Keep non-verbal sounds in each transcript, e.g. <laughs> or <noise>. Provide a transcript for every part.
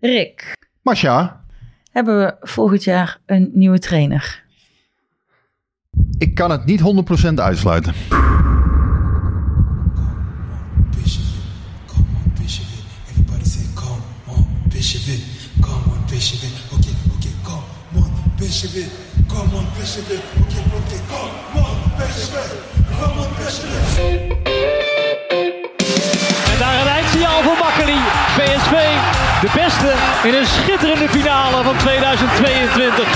Rick, Masha, hebben we volgend jaar een nieuwe trainer? ik kan het niet 100% uitsluiten. En daar een eindsignaal voor Makkeli. PSV, de beste in een schitterende finale van 2022.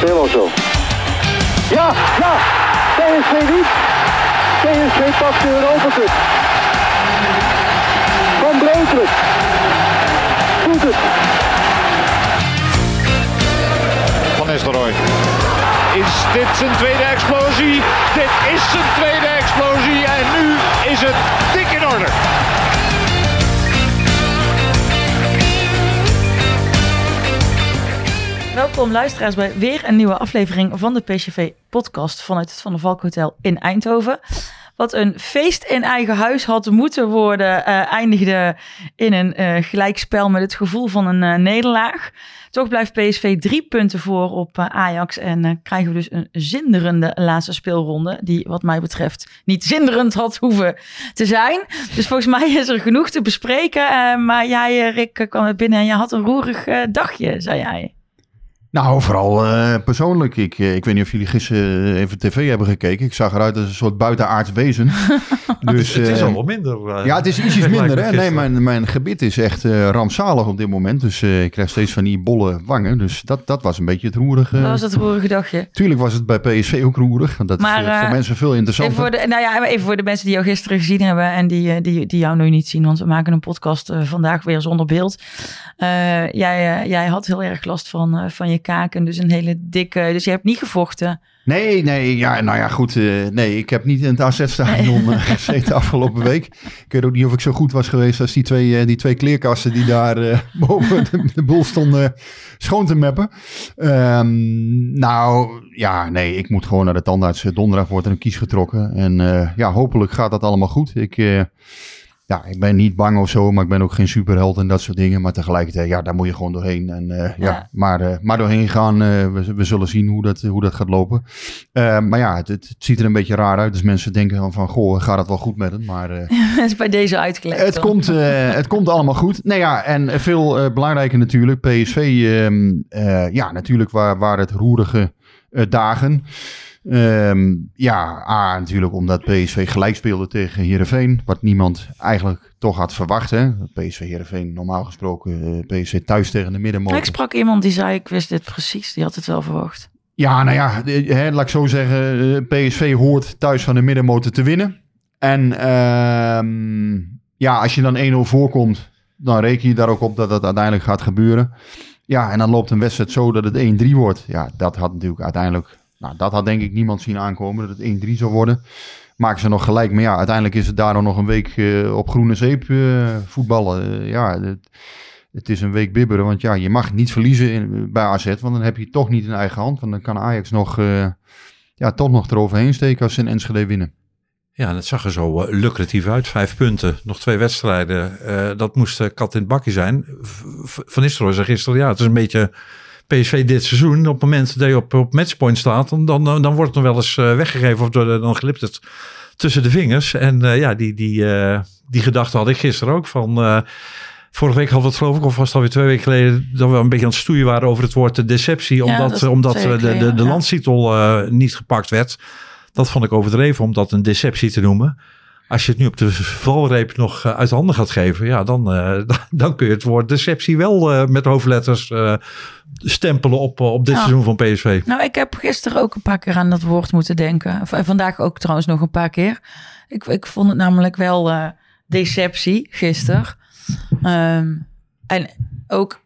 Helemaal zo. Ja, ja. PSV niet. PSV pakt de Europa Cup. Van Breukelen. Doet het. Van Nistelrooy. Is dit zijn tweede explosie? Dit is zijn tweede explosie en nu is het dik in orde. Welkom luisteraars bij weer een nieuwe aflevering van de PCV podcast vanuit het Van der Valk Hotel in Eindhoven. Wat een feest in eigen huis had moeten worden, eh, eindigde in een eh, gelijkspel met het gevoel van een eh, nederlaag. Toch blijft PSV drie punten voor op Ajax en krijgen we dus een zinderende laatste speelronde. Die wat mij betreft niet zinderend had hoeven te zijn. Dus volgens mij is er genoeg te bespreken. maar jij Rick kwam er binnen en je had een roerig dagje, zei jij. Nou, vooral eh, persoonlijk. Ik, eh, ik weet niet of jullie gisteren even tv hebben gekeken. Ik zag eruit als een soort buitenaards wezen. <laughs> dus, het is eh, al wel minder. eh, Ja, het is ietsjes vergelijking <laughs> minder. Hè? Nee, mijn, mijn gebit is echt eh, rampzalig op dit moment. Dus eh, ik krijg steeds van die bolle wangen. Dus dat, dat was een beetje het roerige. Dat was het roerige dagje. Tuurlijk was het bij PSV ook roerig. Want dat Maar, is eh, voor eh, mensen veel Even interessanter. voor, de, nou ja, even voor de mensen die jou gisteren gezien hebben en die, eh, die, die jou nu niet zien, want we maken een podcast eh, vandaag weer zonder beeld. Eh, jij, eh, jij had heel erg last van, eh, van je kaken, dus een hele dikke, dus je hebt niet gevochten. Nee, nee, ja, nou ja, goed. eh, nee, ik heb niet in het AZ-stadion eh, gezeten afgelopen week. Ik weet ook niet of ik zo goed was geweest als die twee, eh, die twee kleerkasten die daar <laughs> boven de, de boel stonden schoon te meppen. Ehm, nou, ja, nee, ik moet gewoon naar de tandarts. Donderdag wordt er een kies getrokken. En ja, hopelijk gaat dat allemaal goed. Ik... ja, ik ben niet bang of zo, maar ik ben ook geen superheld en dat soort dingen. Maar tegelijkertijd, ja, daar moet je gewoon doorheen. En eh, ja. Ja. maar, eh, maar doorheen gaan, eh, we, we zullen zien hoe dat, hoe dat gaat lopen. Maar ja, het, het ziet er een beetje raar uit. Dus mensen denken dan van, goh, gaat het wel goed met hem? Maar <laughs> Dat is bij deze uitgelegd. het, komt, het komt allemaal goed. Nou ja, en veel belangrijker natuurlijk, PSV, ehm, eh, ja, natuurlijk waar, waar het roerige dagen. Ehm, ja, A, natuurlijk omdat PSV gelijk speelde tegen Heerenveen. Wat niemand eigenlijk toch had verwacht. Hè? PSV Heerenveen, normaal gesproken eh, PSV thuis tegen de middenmotor. Ik sprak iemand die zei, ik wist dit precies, die had het wel verwacht. Ja, nou ja, hè, laat ik zo zeggen. eh, PSV hoort thuis van de middenmotor te winnen. En ehm, ja, als je dan 1-0 voorkomt, dan reken je daar ook op dat dat uiteindelijk gaat gebeuren. Ja, en dan loopt een wedstrijd zo dat het 1-3 wordt. Ja, dat had natuurlijk uiteindelijk... Nou, dat had denk ik niemand zien aankomen, dat het 1-3 zou worden. Maken ze nog gelijk. Maar ja, uiteindelijk is het daardoor nog een week eh, op groene zeep eh, voetballen. Eh, ja, het, het is een week bibberen. Want ja, je mag niet verliezen in, bij AZ. Want dan heb je toch niet in eigen hand. Want dan kan Ajax nog, ja, toch nog eroverheen steken als ze in Enschede winnen. Ja, en het zag er zo lucratief uit. Vijf punten, nog twee wedstrijden. Dat moest kat in het bakje zijn. V- Van Nistelrooy zei gisteren, ja, het is een beetje PSV dit seizoen. Op het moment dat je op, op matchpoint staat, dan, dan, dan wordt het nog wel eens eh, weggegeven. Of door- dan glipt het tussen de vingers. En eh, ja, die, die, eh, die gedachte had ik gisteren ook van... Vorige week hadden we het geloof ik, of was het alweer twee weken geleden, dat we een beetje aan het stoeien waren over het woord de deceptie. Omdat, omdat de, de, de ja. landstitel niet gepakt werd. Dat vond ik overdreven om dat een deceptie te noemen. Als je het nu op de valreep nog eh, uit handen gaat geven, ja, dan, eh, <laughs> dan kun je het woord deceptie wel eh, met hoofdletters stempelen op, op dit seizoen van PSV. Nou, ik heb gisteren ook een paar keer aan dat woord moeten denken. V- Vandaag ook trouwens nog een paar keer. Ik, ik vond het namelijk wel eh, deceptie gisteren. Ehm, En ook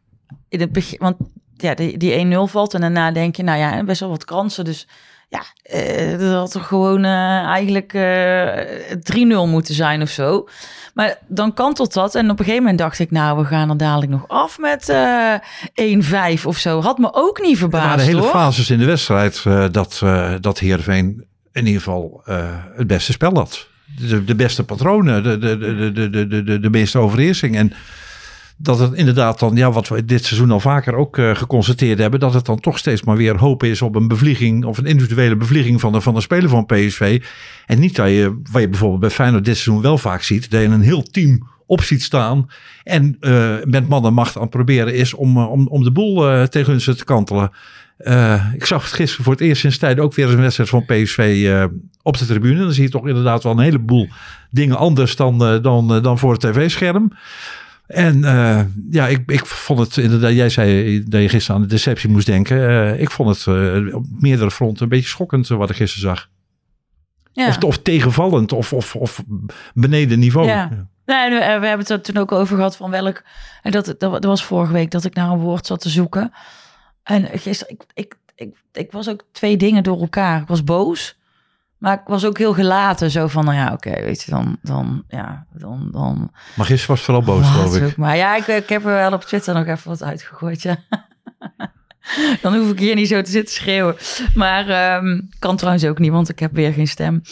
in het begin, want ja, die, die 1-0 valt en daarna denk je, nou ja, best wel wat kansen. Dus ja, eh, dat had toch gewoon eh, eigenlijk eh, 3-0 moeten zijn of zo. Maar dan kantelt dat. En op een gegeven moment dacht ik, nou, we gaan er dadelijk nog af met 1-5 of zo. Had me ook niet verbaasd. Er waren hele fases in de wedstrijd dat, dat Heerenveen in ieder geval het beste spel had. De, de beste patronen, de, de, de, de, de, de, de meeste overheersing. En dat het inderdaad dan, ja, wat we dit seizoen al vaker ook eh, geconstateerd hebben, dat het dan toch steeds maar weer hoop is op een bevlieging of een individuele bevlieging van de, van de speler van PSV. En niet dat je, wat je bijvoorbeeld bij Feyenoord dit seizoen wel vaak ziet, dat je een heel team op ziet staan en eh, met man en macht aan het proberen is om, eh, om, om de boel tegen hun te kantelen. Ik zag het gisteren voor het eerst sinds tijd ook weer een wedstrijd van PSV op de tribune. Dan zie je toch inderdaad wel een heleboel dingen anders dan, dan, dan voor het tv-scherm. En eh, ja, ik, ik vond het inderdaad, jij zei dat je gisteren aan de deceptie moest denken. Eh, ik vond het eh, op meerdere fronten een beetje schokkend wat ik gisteren zag. Ja. Of, of tegenvallend of, of, of beneden niveau. Ja. Nee, we, hebben het er toen ook over gehad van welk. En dat, dat, dat was vorige week dat ik naar een woord zat te zoeken. En gisteren, ik, ik, ik, ik was ook twee dingen door elkaar. Ik was boos, maar ik was ook heel gelaten. Zo van, nou ja, oké, weet je, dan, dan, ja, dan, dan. Maar gisteren was vooral boos, Wat geloof ik. ook Maar ja, ik, ik heb er wel op Twitter nog even wat uitgegooid, ja. <laughs> Dan hoef ik hier niet zo te zitten schreeuwen. Maar ehm, kan trouwens ook niet, want ik heb weer geen stem.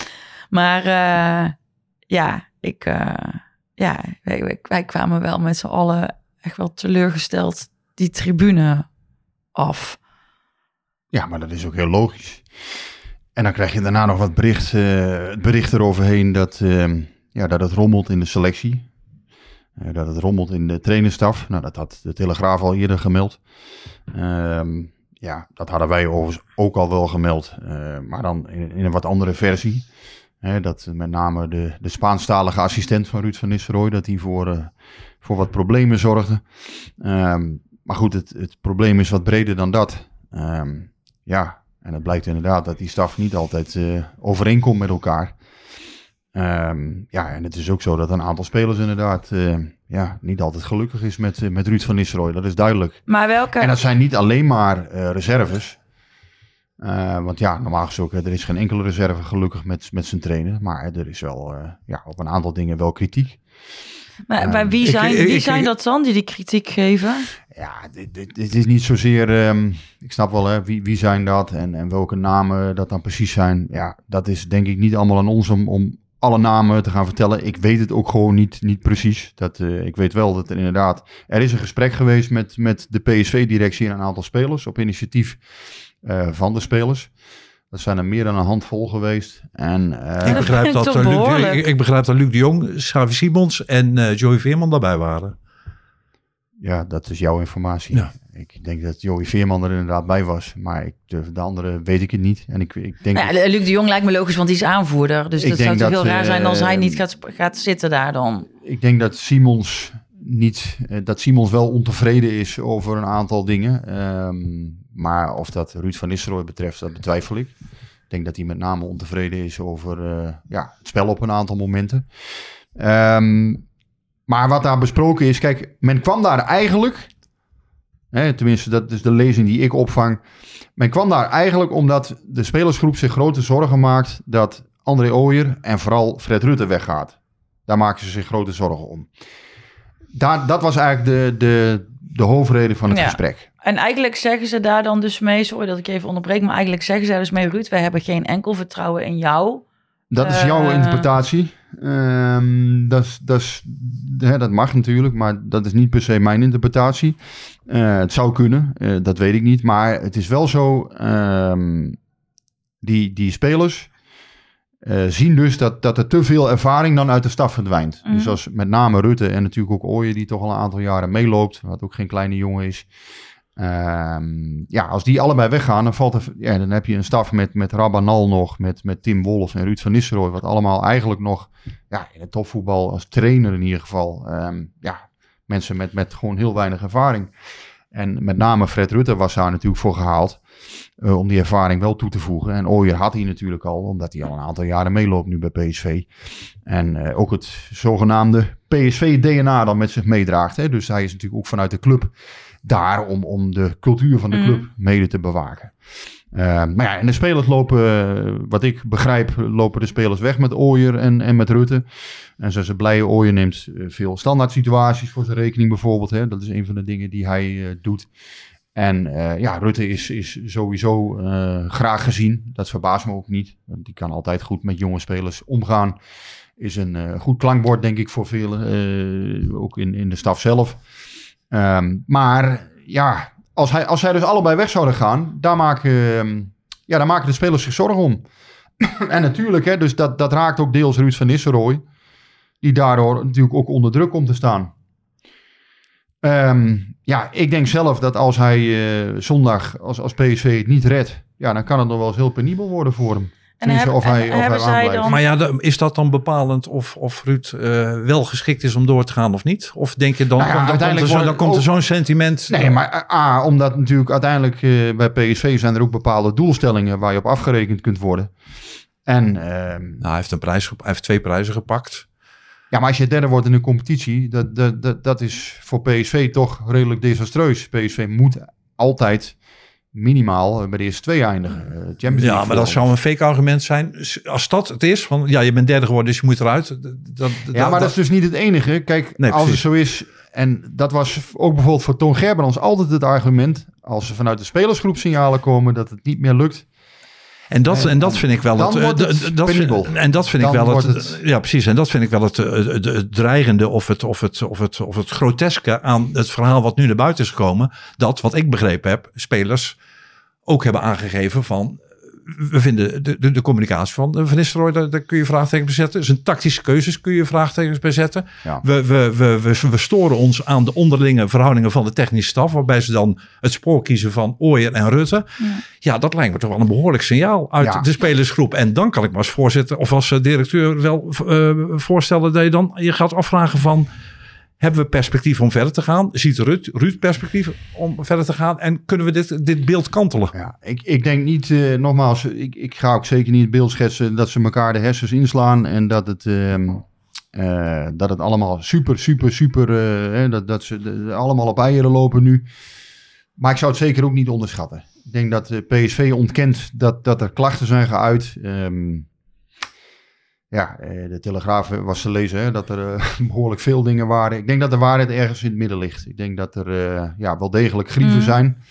Maar eh, ja, ik, eh, ja wij, wij- wij kwamen wel met z'n allen echt wel teleurgesteld die tribune af. Ja, maar dat is ook heel logisch. En dan krijg je daarna nog wat bericht, eh, het bericht eroverheen dat, eh, ja, dat het rommelt in de selectie. Eh, dat het rommelt in de trainerstaf. Nou, dat had de Telegraaf al eerder gemeld. Ehm, ja, dat hadden wij overigens ook al wel gemeld. maar dan in, in een wat andere versie. Dat met name de, de Spaanstalige assistent van Ruud van Nistelrooy... dat hij voor, voor wat problemen zorgde. Ehm, maar goed, het, het probleem is wat breder dan dat. Ehm, ja, en het blijkt inderdaad dat die staf niet altijd eh, overeenkomt met elkaar. Ehm, ja, en het is ook zo dat een aantal spelers inderdaad eh, ja, niet altijd gelukkig is met, eh, met Ruud van Nistelrooy. Dat is duidelijk. Maar welke... En dat zijn niet alleen maar eh, reserves. Eh, want ja, normaal gesproken, er is geen enkele reserve gelukkig met, met zijn trainer. Maar er is wel eh, ja, op een aantal dingen wel kritiek. maar, maar wie zijn, ik- wie ik- zijn dat dan die die kritiek geven? Ja, dit, dit, dit is niet zozeer. ehm, ik snap wel, hè, wie, wie zijn dat en, en welke namen dat dan precies zijn. Ja, dat is denk ik niet allemaal aan ons om, om alle namen te gaan vertellen. Ik weet het ook gewoon niet, niet precies. Dat, eh, ik weet wel dat er inderdaad. Er is een gesprek geweest met, met de PSV-directie en een aantal spelers. op initiatief eh, van de spelers. Dat zijn er meer dan een handvol geweest. En, eh, Ik begrijp, dat, Luc, ik, ik begrijp dat Luc de Jong, Xavi Simons en eh Joey Veerman daarbij waren. Ja, dat is jouw informatie. Ja. Ik denk dat Joey Veerman er inderdaad bij was. Maar ik, de, de andere weet ik het niet. En ik, ik denk. Nou ja, Luc de Jong lijkt me logisch, want hij is aanvoerder. Dus Ik dat zou denk toch dat, heel raar zijn als hij eh, niet gaat, gaat zitten daar dan. Ik denk dat Simons niet, eh, dat Simons wel ontevreden is over een aantal dingen. Ehm, maar of dat Ruud van Nistelrooy betreft, dat betwijfel ik. Ik denk dat hij met name ontevreden is over eh, ja, het spel op een aantal momenten. Ehm, maar wat daar besproken is, kijk, men kwam daar eigenlijk, hè, tenminste dat is de lezing die ik opvang. Men kwam daar eigenlijk omdat de spelersgroep zich grote zorgen maakt dat André Ooyer en vooral Fred Rutte weggaat. Daar maken ze zich grote zorgen om. Daar, dat was eigenlijk de, de, de hoofdreden van het Ja. gesprek. En eigenlijk zeggen ze daar dan dus mee, sorry dat ik je even onderbreek, maar eigenlijk zeggen ze daar dus mee, Ruud, wij hebben geen enkel vertrouwen in jou. Dat is jouw Eh. interpretatie. Ehm, dat, dat, hè, dat mag natuurlijk, maar dat is niet per se mijn interpretatie. Eh, het zou kunnen, eh, dat weet ik niet. Maar het is wel zo, ehm, die, die spelers eh, zien dus dat, dat er te veel ervaring dan uit de staf verdwijnt. Mhm. Dus als met name Rutte en natuurlijk ook Ooyen, die toch al een aantal jaren meeloopt, wat ook geen kleine jongen is. Ehm, ja, als die allebei weggaan, dan, valt er, ja, dan heb je een staf met, met Rabanal nog, met, met Tim Wolfs en Ruud van Nistelrooy, wat allemaal eigenlijk nog ja, in het topvoetbal als trainer in ieder geval, ehm, ja, mensen met, met gewoon heel weinig ervaring. En met name Fred Rutte was daar natuurlijk voor gehaald. eh, om die ervaring wel toe te voegen. En Ooyer had hij natuurlijk al, omdat hij al een aantal jaren meeloopt nu bij PSV. En eh, ook het zogenaamde PSV-DNA dan met zich meedraagt. Hè? Dus hij is natuurlijk ook vanuit de club daar om, om de cultuur van de Mhm. club mede te bewaken. Eh, maar ja, en de spelers lopen, eh, wat ik begrijp, lopen de spelers weg met Ooyer en, en met Rutte. En zijn ze blij, Ooyer neemt eh, veel standaard situaties voor zijn rekening bijvoorbeeld. Hè? Dat is een van de dingen die hij eh, doet. En ja, Rutte is, is sowieso graag gezien. Dat verbaast me ook niet. Want die kan altijd goed met jonge spelers omgaan. Is een goed klankbord, denk ik, voor velen. ook in, in de staf zelf. Ehm, maar ja, als, hij, als zij dus allebei weg zouden gaan, daar maken, ehm, ja, daar maken de spelers zich zorgen om. <coughs> en natuurlijk, hè, dus dat, dat raakt ook deels Ruud van Nistelrooy. Die daardoor natuurlijk ook onder druk komt te staan. Ehm, ja, ik denk zelf dat als hij eh, zondag, als, als PSV het niet redt, ja, dan kan het nog wel eens heel penibel worden voor hem. En of hij, en of hij zij dan- Maar ja, dan- is dat dan bepalend of, of Ruud eh, wel geschikt is om door te gaan of niet? Of denk je dan, Nou ja, dan, dan, komt er uiteindelijk dan komt er zo'n sentiment? Nee, maar A, omdat natuurlijk uiteindelijk eh, bij PSV zijn er ook bepaalde doelstellingen waar je op afgerekend kunt worden. En ehm, Nou, hij heeft, een prijs, hij heeft twee prijzen gepakt. ja, maar als je derde wordt in een competitie, dat, dat, dat, dat is voor PSV toch redelijk desastreus. PSV moet altijd minimaal eh, bij de eerste twee eindigen. Eh, Champions League Ja, maar dat zou een fake argument zijn. Als dat het is, van ja, je bent derde geworden, dus je moet eruit. Dat, dat, Ja, maar dat is dus niet het enige. Kijk, Nee, als het zo is, en dat was ook bijvoorbeeld voor Toon Gerbrands altijd het argument, als er vanuit de spelersgroep signalen komen dat het niet meer lukt, En dat, en dat vind ik wel Dan het. wordt eh, het dat penibel. en dat vind ik wel het, het- Ja, precies. En dat vind ik wel het, eh, het, het dreigende of het, of, het, of, het, of het groteske aan het verhaal wat nu naar buiten is gekomen. Dat, wat ik begrepen heb, spelers ook hebben aangegeven van. We vinden de, de, de communicatie van Van Nistelrooy, daar, daar kun je vraagtekens bij zetten. Zijn tactische keuzes kun je vraagtekens bij zetten. Ja. We, we, we, we, we storen ons aan de onderlinge verhoudingen van de technische staf. Waarbij ze dan het spoor kiezen van Ooyer en Rutte. Ja, dat lijkt me toch wel een behoorlijk signaal uit Ja. de spelersgroep. En dan kan ik me als voorzitter of als eh, directeur wel eh, voorstellen dat je dan je gaat afvragen van... Hebben we perspectief om verder te gaan? Ziet Ruud, Ruud perspectief om verder te gaan? En kunnen we dit, dit beeld kantelen? Ja, ik, ik denk niet, eh, nogmaals, ik, ik ga ook zeker niet het beeld schetsen dat ze elkaar de hersens inslaan en dat het, ehm, eh, dat het allemaal super, super, super, hè, dat, dat ze de- de- allemaal op eieren lopen nu. Maar ik zou het zeker ook niet onderschatten. Ik denk dat eh, PSV ontkent dat, dat er klachten zijn geuit. Ehm, ja, eh, de Telegraaf was te lezen hè, dat er eh, <laughs> behoorlijk veel dingen waren. Ik denk dat de waarheid ergens in het midden ligt. Ik denk dat er eh, ja, wel degelijk grieven Mhm. zijn.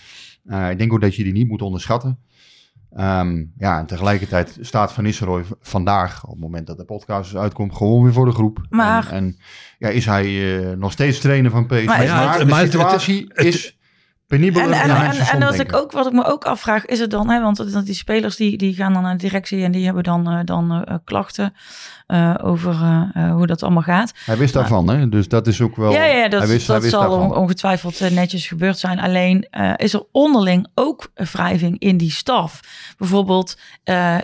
Uh, ik denk ook dat je die niet moet onderschatten. Ehm, ja, en tegelijkertijd staat Van Nistelrooy vandaag, op het moment dat de podcast uitkomt, gewoon weer voor de groep. Maar- En, en ja, is hij eh, nog steeds trainer van PSV. Maar het- de het- situatie het- is En, en, en, en dat ik ook, wat ik me ook afvraag, is het dan, hè, want die spelers die, die gaan dan naar de directie en die hebben dan, eh, dan eh, klachten eh, over eh, eh, hoe dat allemaal gaat. Hij wist daarvan, hè? dus dat is ook wel... ja, ja, dat, hij wist, hij dat wist zal daarvan. ongetwijfeld netjes gebeurd zijn. Alleen is er onderling ook wrijving in die staf. Bijvoorbeeld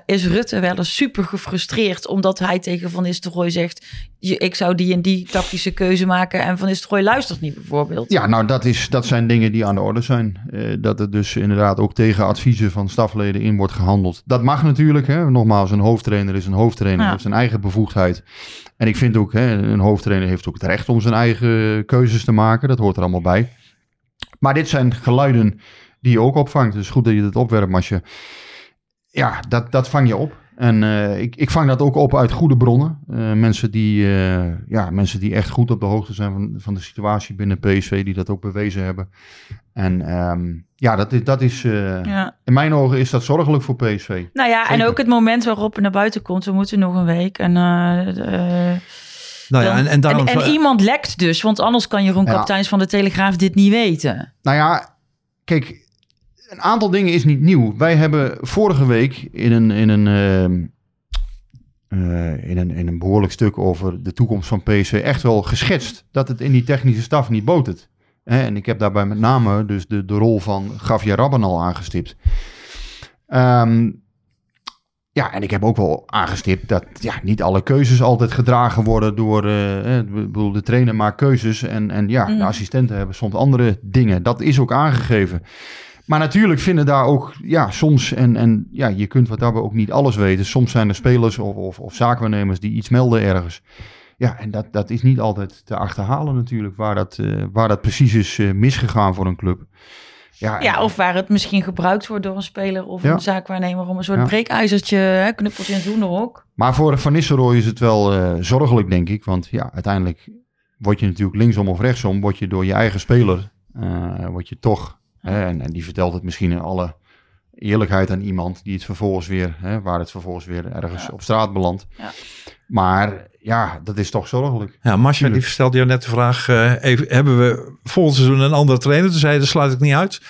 is Rutte wel eens super gefrustreerd omdat hij tegen Van Nistelrooy zegt: "Je- ik zou die en die tactische keuze maken en Van Nistelrooy luistert niet bijvoorbeeld. Ja, nou dat, is, dat zijn dingen die aan de orde zijn. Dat er dus inderdaad ook tegen adviezen van stafleden in wordt gehandeld. Dat mag natuurlijk. Hè. Nogmaals, een hoofdtrainer is een hoofdtrainer. Ja. heeft zijn eigen bevoegdheid. En ik vind ook, hè, een hoofdtrainer heeft ook het recht om zijn eigen keuzes te maken. Dat hoort er allemaal bij. Maar dit zijn geluiden die je ook opvangt. Dus goed dat je het opwerpt, Masje. Ja, dat, dat vang je op. En eh, ik, ik vang dat ook op uit goede bronnen. Eh, mensen, die, eh, ja, mensen die echt goed op de hoogte zijn van, van de situatie binnen PSV, die dat ook bewezen hebben. En ehm, ja, dat is, dat is eh, Ja. in mijn ogen is dat zorgelijk voor PSV. Nou ja, en ook het moment waarop het naar buiten komt. We moeten nog een week. En, Nou ja, en, en daarom... en, en iemand lekt dus, want anders kan Jeroen Ja. Kapteins van de Telegraaf dit niet weten. Nou ja, kijk, een aantal dingen is niet nieuw. Wij hebben vorige week in een, in een, ehm, eh, in een, in een behoorlijk stuk over de toekomst van PSV echt wel geschetst dat het in die technische staf niet botert. En ik heb daarbij met name dus de, de rol van Gavia Rabban al aangestipt. Ehm, ja, en ik heb ook wel aangestipt dat ja, niet alle keuzes altijd gedragen worden door... eh, ik bedoel, de trainer maakt keuzes en, en ja, Mm. de assistenten hebben soms andere dingen. Dat is ook aangegeven. Maar natuurlijk vinden daar ook, ja, soms, en, en ja, je kunt wat daarbij ook niet alles weten. Soms zijn er spelers of, of, of zaakwaarnemers die iets melden ergens. Ja, en dat, dat is niet altijd te achterhalen natuurlijk, waar dat, eh, waar dat precies is eh, misgegaan voor een club. Ja, Ja, en- of waar het misschien gebruikt wordt door een speler of Ja. een zaakwaarnemer om een soort Ja. breekijzertje, hè, knuppeltje in het hoenderhok. Maar voor Van Nistelrooy is het wel eh, zorgelijk, denk ik. Want ja, uiteindelijk word je natuurlijk linksom of rechtsom, word je door je eigen speler, eh word je toch, en, en die vertelt het misschien in alle eerlijkheid aan iemand, die het vervolgens weer, hè, waar het vervolgens weer ergens op straat belandt. Ja. Maar ja, dat is toch zorgelijk. Ja, Masha die stelde jou net de vraag, eh, even, hebben we volgend seizoen een andere trainer? Toen zei je, dat sluit ik niet uit.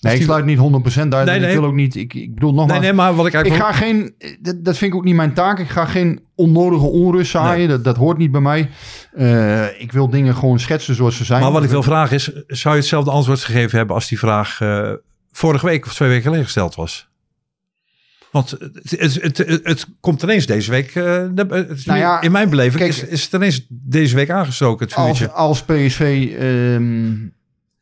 Nee, ik sluit niet 100% uit. Nee. Ik wil ook niet, ik, ik bedoel nogmaals, Nee, nee, maar wat ik Ik eigenlijk... ga geen, dat, dat vind ik ook niet mijn taak. Ik ga geen onnodige onrust zaaien. Nee. Dat, dat hoort niet bij mij. Eh, ik wil dingen gewoon schetsen zoals ze zijn. Maar wat ik wil vragen is, zou je hetzelfde antwoord gegeven hebben als die vraag eh, vorige week of twee weken geleden gesteld was? Want het, het, het, het, komt ineens deze week, eh, het- Nou ja, in mijn beleving kijk, is, is het ineens deze week aangestoken, het vuurtje. als, als PSV, ehm,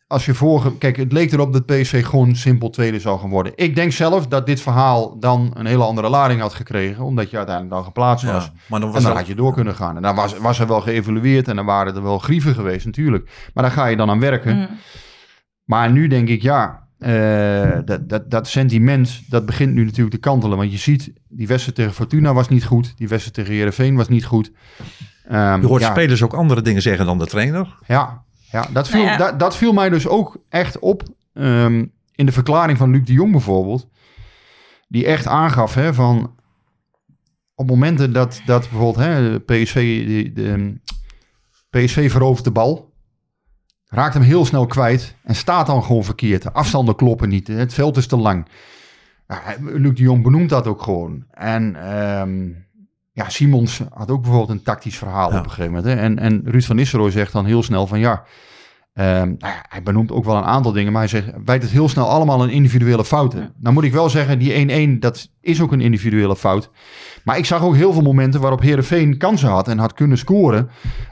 als je vorige, kijk, het leek erop dat PSV gewoon simpel tweede zou gaan worden. Ik denk zelf dat dit verhaal dan een hele andere lading had gekregen, omdat je uiteindelijk dan geplaatst was. Ja, maar dan En was dan dat, had je door kunnen gaan. En dan was, was er wel geëvalueerd en dan waren er wel grieven geweest natuurlijk. Maar daar ga je dan aan werken. Mm. Maar nu denk ik, ja, eh, dat, dat, dat sentiment, dat begint nu natuurlijk te kantelen. Want je ziet, die wedstrijd tegen Fortuna was niet goed. Die wedstrijd tegen Heerenveen was niet goed. Ehm, je hoort ja, spelers ook andere dingen zeggen dan de trainer. Ja, ja, dat, viel, Nou ja. Dat viel mij dus ook echt op ehm, in de verklaring van Luc de Jong bijvoorbeeld. Die echt aangaf hè, van op momenten dat, dat bijvoorbeeld hè, PSV, de, de, ehm, PSV verovert de bal. Raakt hem heel snel kwijt en staat dan gewoon verkeerd. De afstanden kloppen niet. Het veld is te lang. Ja, Luc de Jong benoemt dat ook gewoon. En ehm, ja, Simons had ook bijvoorbeeld een tactisch verhaal Ja. op een gegeven moment. Hè? En, en Ruud van Nistelrooy zegt dan heel snel van ja, ehm, nou ja, hij benoemt ook wel een aantal dingen, maar hij zegt, wijt het heel snel allemaal aan individuele fouten. Nou moet ik wel zeggen, die 1-1, dat is ook een individuele fout. Maar ik zag ook heel veel momenten waarop Herenveen kansen had en had kunnen scoren.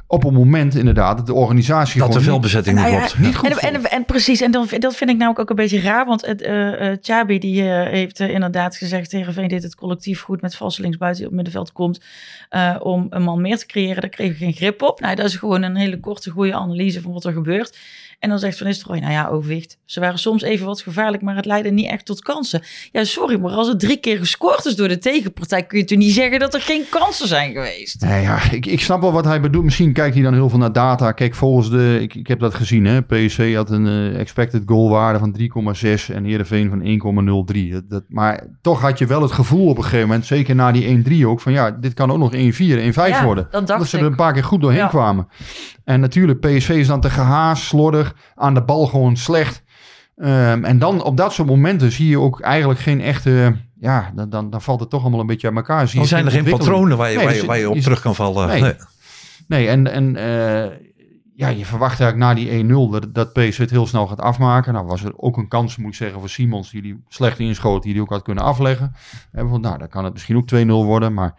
Op een moment inderdaad dat de organisatie Dat de gewoon niet- veldbezetting Nou ja, klopt. niet goed En, en, en precies, en dan, dat vind ik nou ook een beetje raar, want het, eh eh, Chabi die eh, heeft eh, inderdaad gezegd tegen Veen dit het collectief goed met valse linksbuiten die op middenveld komt eh, om een man meer te creëren. Daar kregen we geen grip op. Nou, dat is gewoon een hele korte, goede analyse van wat er gebeurt. En dan zegt Van Nistelrooy, nou ja, overwicht. Ze waren soms even wat gevaarlijk, maar het leidde niet echt tot kansen. Ja, sorry, maar als er drie keer gescoord is door de tegenpartij, kun je toch niet zeggen dat er geen kansen zijn geweest? Nee, ja, ik, ik snap wel wat hij bedoelt. Misschien kijkt hij dan heel veel naar data. Kijk, volgens de... Ik, ik heb dat gezien, hè. PSV had een eh, expected goalwaarde van 3,6 en Heerenveen van 1,03. Dat, dat, maar toch had je wel het gevoel op een gegeven moment, zeker na die 1-3 ook, van ja, dit kan ook nog 1-4, 1-5 Ja, worden. dat ze er een paar keer goed doorheen Ja. kwamen. En natuurlijk, PSV is dan te gehaast, slordig, aan de bal gewoon slecht. Ehm, en dan op dat soort momenten zie je ook eigenlijk geen echte... Ja, dan, dan, dan valt het toch allemaal een beetje uit elkaar. Zie Dan zijn er geen patronen waar je, Nee, waar je, zit- waar je op terug kan vallen. Nee. Nee. Nee, en, en eh, ja, je verwacht eigenlijk na die 1-0 dat, dat PSV het heel snel gaat afmaken. Nou was er ook een kans, moet ik zeggen, voor Simons die die slecht inschoot, die die ook had kunnen afleggen. En van, nou, dan kan het misschien ook 2-0 worden, maar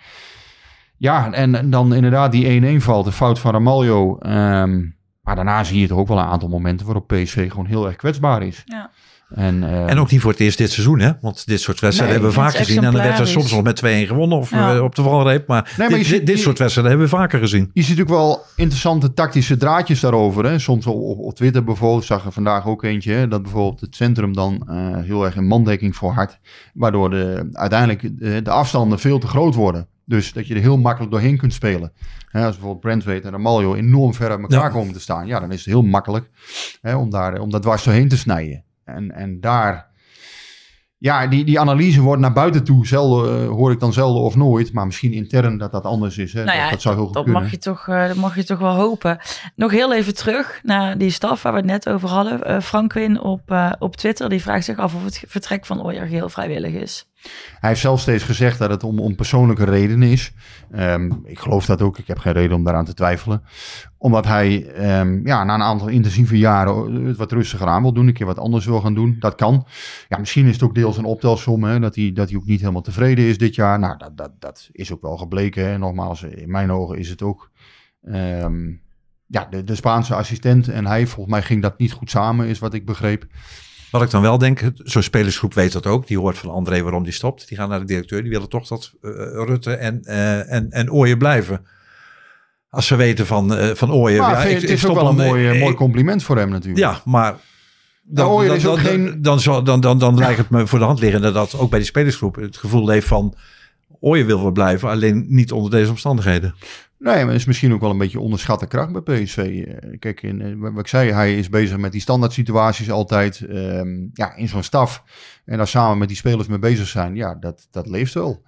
ja, en, en dan inderdaad die 1-1 valt, de fout van Ramaljo. Ehm, maar daarna zie je toch ook wel een aantal momenten waarop PSV gewoon heel erg kwetsbaar is. Ja. En, eh, En ook niet voor het eerst dit seizoen, hè? Want dit soort wedstrijden Nee, hebben we vaak gezien. En dan werd er soms nog met 2-1 gewonnen of Ja. eh, op de valreep. Maar, maar dit, ziet- dit, soort wedstrijden hebben we vaker gezien. Je ziet ook wel interessante tactische draadjes daarover. Hè? Soms op, op, op Twitter bijvoorbeeld, zag er vandaag ook eentje, hè? dat bijvoorbeeld het centrum dan eh, heel erg in mandekking voor hard. Waardoor de, uiteindelijk de, de afstanden veel te groot worden. Dus dat je er heel makkelijk doorheen kunt spelen. Hè, als bijvoorbeeld Brentwaite en Ramaljo enorm ver uit elkaar Ja. komen te staan. Ja, dan is het heel makkelijk om, daar, om dat dwars doorheen te snijden. En, en daar... Ja, die, die analyse wordt naar buiten toe, zelden, eh, hoor ik dan zelden of nooit. Maar misschien intern dat dat anders is. Hè? Nou ja, dat, dat zou heel goed dat kunnen. mag, je toch, eh, dat mag je toch wel hopen. Nog heel even terug naar die staf waar we het net over hadden. Eh Frankwin op, op Twitter, die vraagt zich af of het vertrek van Ooyer geheel vrijwillig is. Hij heeft zelf steeds gezegd dat het om, om persoonlijke redenen is. Ehm, ik geloof dat ook. Ik heb geen reden om daaraan te twijfelen. Omdat hij ehm, ja, na een aantal intensieve jaren het wat rustiger aan wil doen. Een keer wat anders wil gaan doen. Dat kan. Ja, misschien is het ook deels een optelsom. Hè, dat, hij, dat hij ook niet helemaal tevreden is dit jaar. Nou, dat, dat, dat is ook wel gebleken. Hè. Nogmaals, in mijn ogen is het ook... ehm, ja, de, de Spaanse assistent en hij, volgens mij ging dat niet goed samen, is wat ik begreep. Wat ik dan wel denk, zo'n spelersgroep weet dat ook. Die hoort van André waarom die stopt. Die gaan naar de directeur. Die willen toch dat eh, Rutte en, eh en, en Ooyen blijven. Als ze weten van, eh van Ooyen. Maar ja, vind je- ik- het is ook wel een mooi, mooi compliment voor hem natuurlijk. Ja, maar dan, dan, dan, geen- dan, dan, dan, dan lijkt het me voor de hand liggende dat ook bij die spelersgroep het gevoel heeft van Ooyen wil wel blijven, alleen niet onder deze omstandigheden. Nee, maar is misschien ook wel een beetje onderschatte kracht bij PSV. Eh, Kijk, eh, wat ik zei, hij is bezig met die standaard situaties altijd. ehm, ja, in zo'n staf. En daar samen met die spelers mee bezig zijn. Ja, dat, dat leeft wel.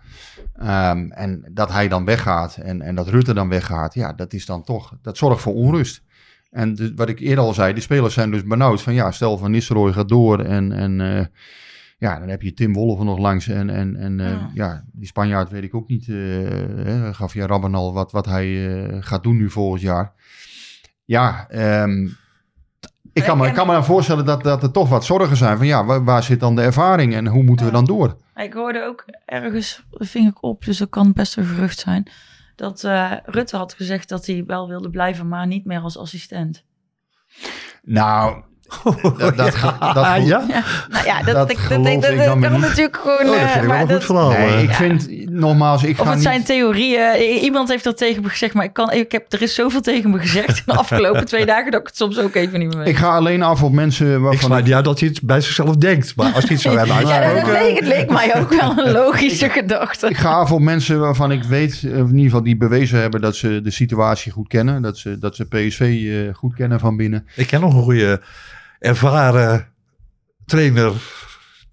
Ehm, en dat hij dan weggaat en, en dat Rutte dan weggaat. Ja, dat is dan toch, dat zorgt voor onrust. En wat ik eerder al zei, de spelers zijn dus benauwd van ja, stel van Nistelrooy gaat door en, en eh, ja, dan heb je Tim Wolven nog langs en, en, en eh, Ja. ja, die Spanjaard weet ik ook niet, hè, gaf je Rabban al wat, wat hij eh, gaat doen nu volgend jaar. Ja, ehm, ik kan me, ik kan me dan voorstellen dat, dat er toch wat zorgen zijn van ja, waar, waar zit dan de ervaring en hoe moeten we dan door? Ik hoorde ook ergens, ving ik op, dus dat kan best een gerucht zijn, dat Rutte had gezegd dat hij wel wilde blijven, maar niet meer als assistent. Nou, dat, dat, <laughs> dat ja? Ja, nou ja, dat, Dat dat, dat, geloof dat, dat ik dan natuurlijk gewoon... Oh, dat eh, vind ik wel goed dat- verhaal. Nee, eh. ik vind nogmaals, ik Of ga het niet... zijn theorieën. Iemand heeft dat tegen me gezegd, maar ik kan, ik heb, er is zoveel tegen me gezegd in <laughs> de afgelopen twee dagen dat ik het soms ook even niet meer weet. Ik ga alleen af op mensen Ik waarvan sluit niet uit dat hij het bij zichzelf denkt. Maar als hij het zou <laughs> hebben ja, dat leek, het leek mij ook wel een logische gedachte. Ik ga af op mensen waarvan ik weet, of in ieder geval die bewezen hebben dat ze de situatie goed kennen. Dat ze, dat ze PSV eh, goed kennen van binnen. Ik ken nog een goede ervaren trainer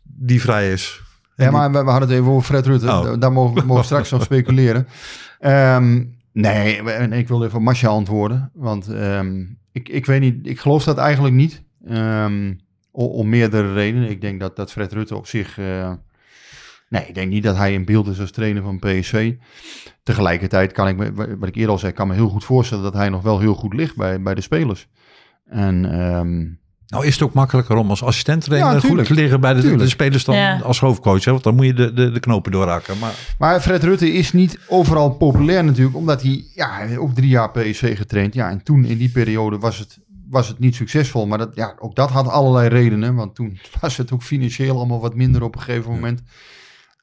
die vrij is. Ja, maar we, we hadden het even over Fred Rutte. Oh. Daar- mogen, mogen we straks nog speculeren. <laughs> Ehm, nee, en ik wil even op Masja antwoorden. Want ehm, ik, ik weet niet, ik geloof dat eigenlijk niet. Ehm, om, om meerdere redenen. Ik denk dat, dat Fred Rutte op zich... eh, nee, ik denk niet dat hij in beeld is als trainer van PSV. Tegelijkertijd kan ik me, wat ik eerder al zei, kan me heel goed voorstellen dat hij nog wel heel goed ligt bij, bij de spelers. En ehm, Nou is het ook makkelijker om als assistent Ja, trainer goed te liggen bij de, spelers dan Ja. als hoofdcoach. Hè? Want dan moet je de, de, de knopen doorhakken. Maar Maar Fred Rutte is niet overal populair natuurlijk, omdat hij, ja, hij heeft ook drie jaar PSV getraind. Ja, en toen in die periode was het, was het niet succesvol. Maar dat, ja, ook dat had allerlei redenen, want toen <laughs> was het ook financieel allemaal wat minder op een gegeven moment.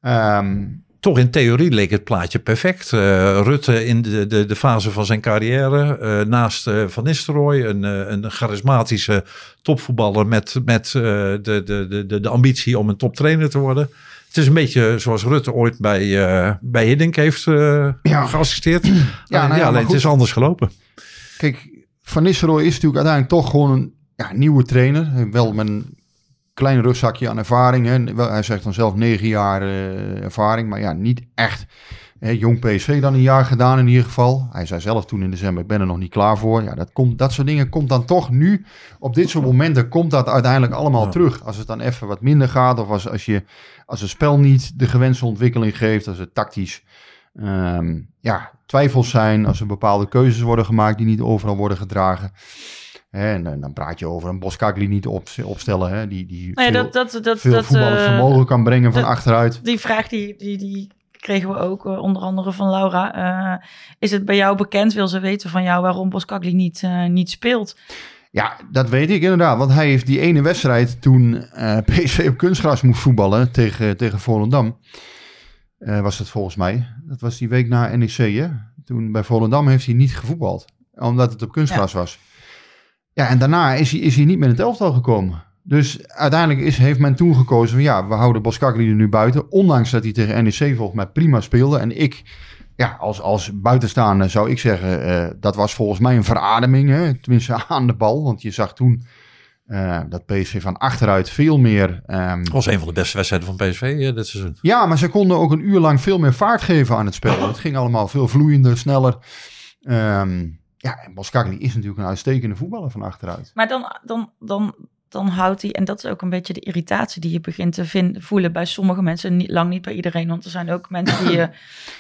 Ehm, toch in theorie leek het plaatje perfect. Eh, Rutte in de, de, de fase van zijn carrière. eh, naast eh, Van Nistelrooy, een, een charismatische topvoetballer met, met de, de, de, de, ambitie om een toptrainer te worden. Het is een beetje zoals Rutte ooit bij, bij Hiddink heeft eh, Ja. geassisteerd. <clears throat> nou ja, ja, maar alleen het is anders gelopen. kijk, Van Nistelrooy is natuurlijk uiteindelijk toch gewoon een ja, nieuwe trainer. Wel met een klein rugzakje aan ervaring. Hè. Hij zegt dan zelf negen jaar eh, ervaring, maar ja, niet echt. Hè, jong PSV dan een jaar gedaan in ieder geval. Hij zei zelf toen in december, ik ben er nog niet klaar voor. Ja, dat, komt, dat soort dingen komt dan toch nu, op dit soort momenten, komt dat uiteindelijk allemaal Ja. terug. Als het dan even wat minder gaat, of als, als, je, als het spel niet de gewenste ontwikkeling geeft, als het tactisch ehm, ja, twijfels zijn, als er bepaalde keuzes worden gemaakt die niet overal worden gedragen. En dan- dan praat je over een Boskagli niet op, opstellen, hè, die, die Nou ja, veel, dat, dat, dat, veel dat, eh, vermogen kan brengen van dat- achteruit. Die vraag die, die, die kregen we ook eh, onder andere van Laura. Eh, is het bij jou bekend, wil ze weten van jou, waarom Boskagli niet, eh, niet speelt? Ja, dat weet ik inderdaad. Want hij heeft die ene wedstrijd toen eh <laughs> PSV op kunstgras moest voetballen tegen, tegen Volendam. eh, was dat volgens mij. Dat was die week na NEC, hè? Toen bij Volendam heeft hij niet gevoetbald. Omdat het op kunstgras was. Ja, en daarna is hij, is hij niet met het elftal gekomen. Dus uiteindelijk is, heeft men toen gekozen van ja, we houden Boskakli er nu buiten. Ondanks dat hij tegen NEC volgens mij prima speelde. En ik, ja, als, als buitenstaander zou ik zeggen, eh, dat was volgens mij een verademing. Hè? Tenminste <laughs> aan de bal. Want je zag toen eh, dat PSV van achteruit veel meer... ehm, Dat was een van de beste wedstrijden van PSV eh, dit seizoen. ja, maar ze konden ook een uur lang veel meer vaart geven aan het spel. Het ging allemaal veel vloeiender, sneller. Ehm, ja, en Boskakli is natuurlijk een uitstekende voetballer van achteruit. Maar dan, dan, dan dan houdt hij, en dat is ook een beetje de irritatie die je begint te vinden, voelen bij sommige mensen, niet, lang niet bij iedereen, want er zijn ook mensen die <laughs> eh,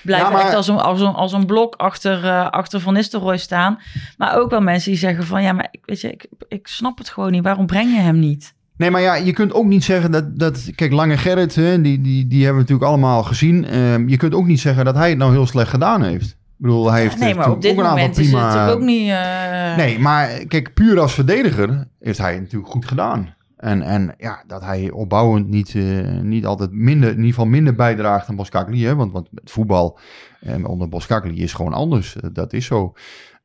blijven Ja, maar- echt als een, als, een, als een blok achter, eh, achter Van Nistelrooy staan. Maar ook wel mensen die zeggen van, ja, maar ik, weet je, ik, ik snap het gewoon niet. Waarom breng je hem niet? Nee, maar ja, je kunt ook niet zeggen dat... dat kijk, Lange Gerrit, hè, die, die, die hebben we natuurlijk allemaal gezien. Ehm, je kunt ook niet zeggen dat hij het nou heel slecht gedaan heeft. Ik bedoel, hij heeft nee, heeft maar op dit moment is het ook niet... eh, Nee, maar kijk, puur als verdediger heeft hij het natuurlijk goed gedaan. En, en ja, dat hij opbouwend niet, eh, niet altijd minder, in ieder geval minder bijdraagt dan Boskakli. Hè? Want, want het voetbal eh, onder Boskakli is gewoon anders. Eh, dat is zo.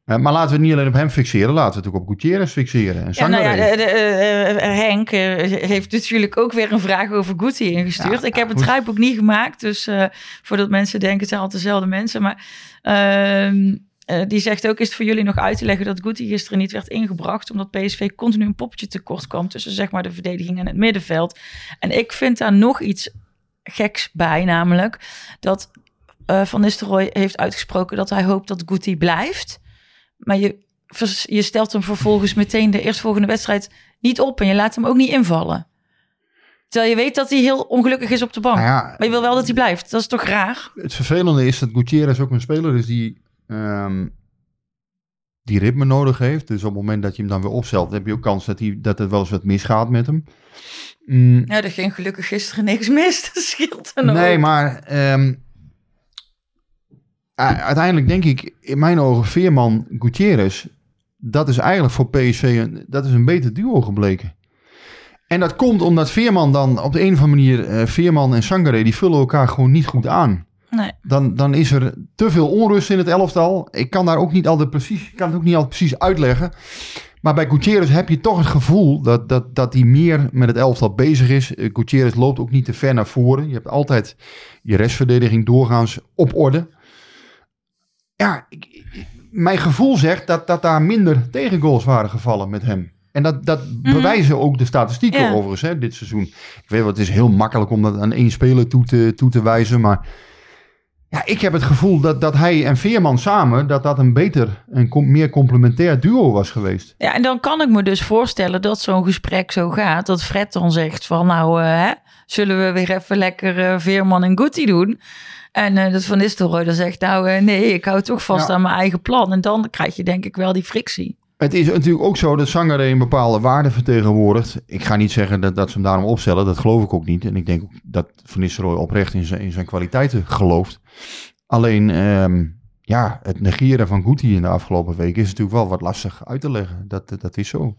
Eh, maar laten we het niet alleen op hem fixeren. Laten we het ook op Gutierrez fixeren. En Ja, nou ja, Sangaré. de, de, eh, eh, Henk eh, heeft natuurlijk ook weer een vraag over Guti ingestuurd. Ja, ik heb het draaiboek niet gemaakt, dus eh, voordat mensen denken het zijn altijd dezelfde mensen. Maar ehm, eh, die zegt ook, is het voor jullie nog uit te leggen dat Guti gisteren niet werd ingebracht, omdat PSV continu een poppetje tekort kwam tussen zeg maar de verdediging en het middenveld. En ik vind daar nog iets geks bij, namelijk dat eh, Van Nistelrooy heeft uitgesproken dat hij hoopt dat Guti blijft. Maar je, je stelt hem vervolgens meteen de eerstvolgende wedstrijd niet op en je laat hem ook niet invallen. Terwijl je weet dat hij heel ongelukkig is op de bank. Nou ja, Maar je wil wel dat hij blijft. Dat is toch raar? het vervelende is dat Gutierrez ook een speler is die, ehm, die ritme nodig heeft. Dus op het moment dat je hem dan weer opstelt, heb je ook kans dat, hij, dat er wel eens wat misgaat met hem. Mm, Ja, er ging gelukkig gisteren niks mis. <laughs> Dat scheelt dan Nee, ook. maar ehm, uiteindelijk denk ik, in mijn ogen, Veerman, Gutierrez, dat is eigenlijk voor PSV een, dat is een beter duo gebleken. En dat komt omdat Veerman dan op de een of andere manier, eh, Veerman en Sangaré, die vullen elkaar gewoon niet goed aan. Nee. Dan, dan is er te veel onrust in het elftal. Ik kan daar ook niet altijd precies, ik kan het ook niet altijd precies uitleggen. Maar bij Gutierrez heb je toch het gevoel dat, dat, dat hij meer met het elftal bezig is. Eh, Gutierrez loopt ook niet te ver naar voren. Je hebt altijd je restverdediging doorgaans op orde. Ja, ik- ik- mijn gevoel zegt dat, dat daar minder tegengoals waren gevallen met hem. En dat, dat bewijzen ook de statistieken Ja. overigens hè, dit seizoen. Ik weet wel, het is heel makkelijk om dat aan één speler toe te, toe te wijzen. Maar ja, ik heb het gevoel dat, dat hij en Veerman samen... dat dat een beter en meer complementair duo was geweest. Ja, en dan kan ik me dus voorstellen dat zo'n gesprek zo gaat. Dat Fred dan zegt van nou, eh, hè, zullen we weer even lekker eh, Veerman en Guti doen? En eh, dat Van Nistelrooy dan zegt nou eh, nee, ik hou toch vast Ja. aan mijn eigen plan. En dan krijg je denk ik wel die frictie. Het is natuurlijk ook zo dat Sangaré een bepaalde waarde vertegenwoordigt. Ik ga niet zeggen dat, dat ze hem daarom opstellen. Dat geloof ik ook niet. En ik denk ook dat Van Nistelrooy oprecht in zijn, in zijn kwaliteiten gelooft. Alleen, ehm, ja, het negeren van Guti in de afgelopen weken is natuurlijk wel wat lastig uit te leggen. Dat, dat, is zo.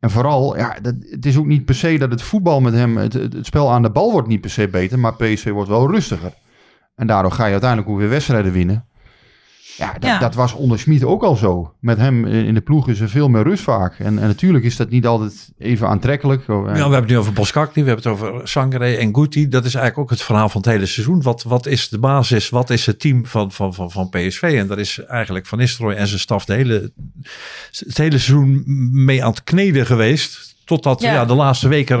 En vooral, ja, dat, het is ook niet per se dat het voetbal met hem, het, het, het spel aan de bal wordt niet per se beter, maar PSV wordt wel rustiger. En daardoor ga je uiteindelijk ook weer wedstrijden winnen. Ja, dat, Ja. dat was onder Smit ook al zo. Met hem in de ploeg is er veel meer rust vaak. En, en natuurlijk is dat niet altijd even aantrekkelijk. Oh, Ja, we hebben het nu over Boskakli, we hebben het over Sangaré en Guti. Dat is eigenlijk ook het verhaal van het hele seizoen. Wat, wat is de basis, wat is het team van, van, van, van PSV? En daar is eigenlijk Van Nistelrooy en zijn staf de hele, het hele seizoen mee aan het kneden geweest. Totdat Ja. ja. de laatste weken er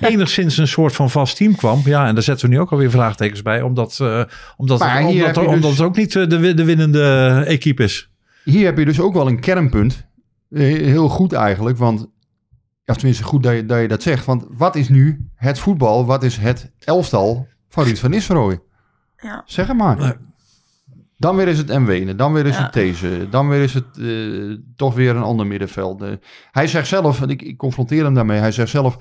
<laughs> enigszins, een soort van vast team kwam. Ja, en daar zetten we nu ook alweer vraagtekens bij. Omdat, eh, omdat, hier omdat, dus- het ook niet eh, de, de winnende equipe is. Hier heb je dus ook wel een kernpunt. Eh, Heel goed eigenlijk, want... Ja, tenminste goed dat je, dat je dat zegt. Want wat is nu het voetbal? Wat is het elftal van Ruud van Nistelrooy? Ja. Zeg het maar. Dan weer is het MW, dan weer is Ja. het deze, dan weer is het eh, toch weer een ander middenveld. Eh, hij zegt zelf, en ik, ik confronteer hem daarmee, hij zegt zelf...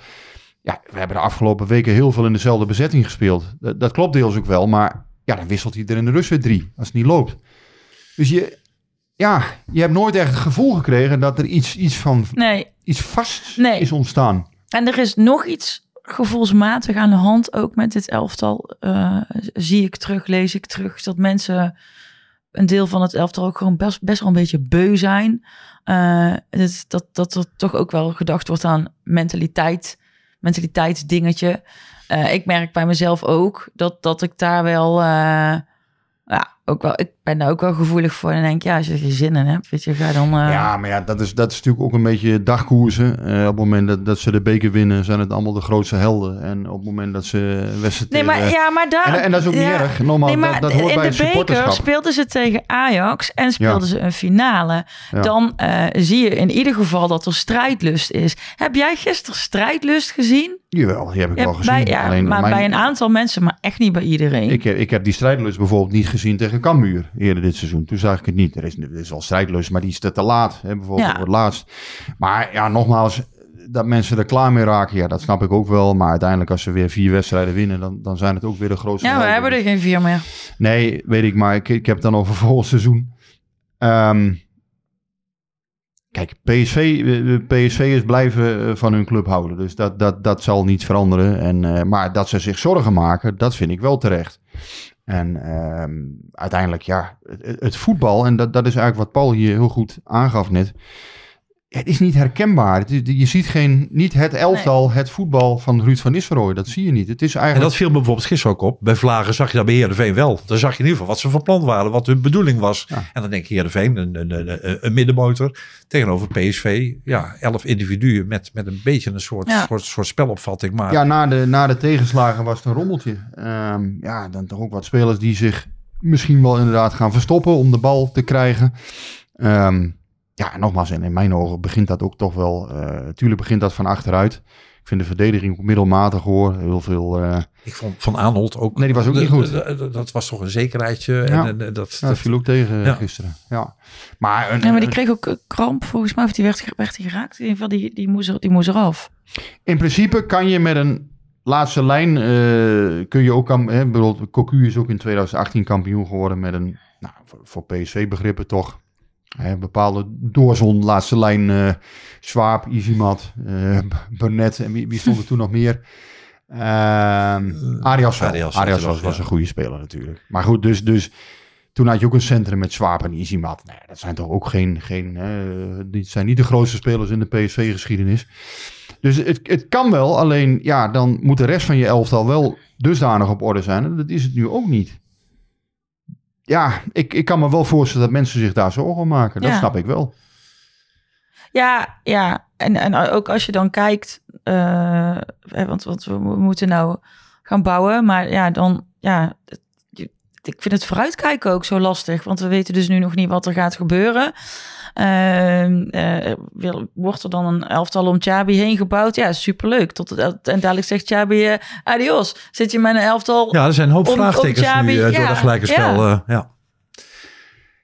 Ja, we hebben de afgelopen weken heel veel in dezelfde bezetting gespeeld. Dat, dat klopt deels ook wel, maar ja, dan wisselt hij er in de rust weer drie, als het niet loopt. Dus je, ja, je hebt nooit echt het gevoel gekregen dat er iets, iets van Nee, iets vast Nee. is ontstaan. En er is nog iets gevoelsmatig aan de hand, ook met dit elftal. eh, zie ik terug, lees ik terug, dat mensen een deel van het elftal ook gewoon best, best wel een beetje beu zijn. Dus dat, dat er toch ook wel gedacht wordt aan mentaliteit, mentaliteitsdingetje. Eh, ik merk bij mezelf ook dat, dat ik daar wel, eh, ja, ook wel, ben daar ook wel gevoelig voor. En denk ja, als je er geen zin in hebt, weet je, ga dan... eh, Ja, maar ja, dat is, dat is natuurlijk ook een beetje dagkoersen. Eh, op het moment dat, dat ze de beker winnen, zijn het allemaal de grootste helden. En op het moment dat ze wedstrijden Nee, maar, ja, maar daar... En, en dat is ook niet ja. erg. Normaal, Nee, maar dat, dat hoort in bij de beker speelden ze tegen Ajax en speelden Ja. ze een finale. Ja. Dan eh, zie je in ieder geval dat er strijdlust is. Heb jij gisteren strijdlust gezien? Jawel, die heb ik wel gezien. bij, ja, Alleen maar mijn- bij een aantal mensen, maar echt niet bij iedereen. Ik heb, ik heb die strijdlust bijvoorbeeld niet gezien tegen Cambuur eerder dit seizoen. Toen zag ik het niet. Er is, er is wel strijdlust, maar die is te, te laat. Hè, bijvoorbeeld Ja. voor het laatst. Maar ja, nogmaals, dat mensen er klaar mee raken, ja, dat snap ik ook wel. Maar uiteindelijk als ze weer vier wedstrijden winnen, dan, dan zijn het ook weer de grootste ja, we hebben er geen vier meer. Nee, weet ik, maar ik, ik heb het dan over <laughs> volgend seizoen. Ehm, kijk, PSV, eh, PSV is blijven eh, van hun club houden. Dus dat, dat, dat zal niet veranderen. En, eh, maar dat ze zich zorgen maken, dat vind ik wel terecht. En ehm, uiteindelijk, ja, het, het voetbal, en dat, dat is eigenlijk wat Paul hier heel goed aangaf net. Het is niet herkenbaar. Je ziet geen, niet het elftal, het voetbal van Ruud van Nistelrooy. Dat zie je niet. Het is En eigenlijk... dat viel me bijvoorbeeld gisteren ook op. Bij Vlagen zag je dat bij Heerenveen wel. Dan zag je in ieder geval wat ze van plan waren, wat hun bedoeling was. Ja. En dan denk je Heerenveen, een, een, een, een middenmotor. Tegenover PSV, ja, elf individuen met, met een beetje een soort, Ja. soort, soort spelopvatting. Maar Ja, na de, na de tegenslagen was het een rommeltje. Ehm, ja, dan toch ook wat spelers die zich misschien wel inderdaad gaan verstoppen om de bal te krijgen. Ehm, ja, nogmaals, en in mijn ogen begint dat ook toch wel... eh tuurlijk begint dat van achteruit. Ik vind de verdediging ook middelmatig hoor. Heel veel... eh, ik vond Van Aanholt ook... Nee, die was ook niet goed. Dat was toch een zekerheidje. Ja. En, en, dat, ja, dat dat, viel ook tegen Ja. gisteren. Ja. Maar, een, Ja, maar die kreeg ook eh, kramp volgens mij. Of die werd, werd die geraakt. In ieder geval, die, die, moest er, die moest eraf. in principe kan je met een laatste lijn... eh, kun je ook... Hè, bijvoorbeeld, Cocu is ook in 2018 kampioen geworden met een... Nou, voor, voor PSV-begrippen toch... Hè, bepaalde doorzon, laatste lijn, eh Swaap, Izimat, eh Burnett en wie, wie stond er toen nog meer? Ehm Arias. Arias was, was een goede speler natuurlijk. Maar goed, dus, dus toen had je ook een centrum met Swaap en Izimat. Nee, dat zijn toch ook geen, geen eh, die zijn niet de grootste spelers in de PSV-geschiedenis. Dus het, het kan wel, alleen ja, dan moet de rest van je elftal wel dusdanig op orde zijn. En dat is het nu ook niet. Ja, ik, ik kan me wel voorstellen dat mensen zich daar zorgen om maken. Dat Ja. snap ik wel. Ja, ja. En, en ook als je dan kijkt, hè, want, want we mo- moeten nou gaan bouwen, maar ja, dan, ja, ik vind het vooruitkijken ook zo lastig, want we weten dus nu nog niet wat er gaat gebeuren. Ehm, eh, wil- wordt er dan een elftal om Chabi heen gebouwd? Ja, superleuk. Tot het, en dadelijk zegt Chabi, eh, adios. Zit je met een elftal? ja, er zijn een hoop Om- om vraagtekens nu eh, door ja, dat gelijke spel. ja. eh, ja.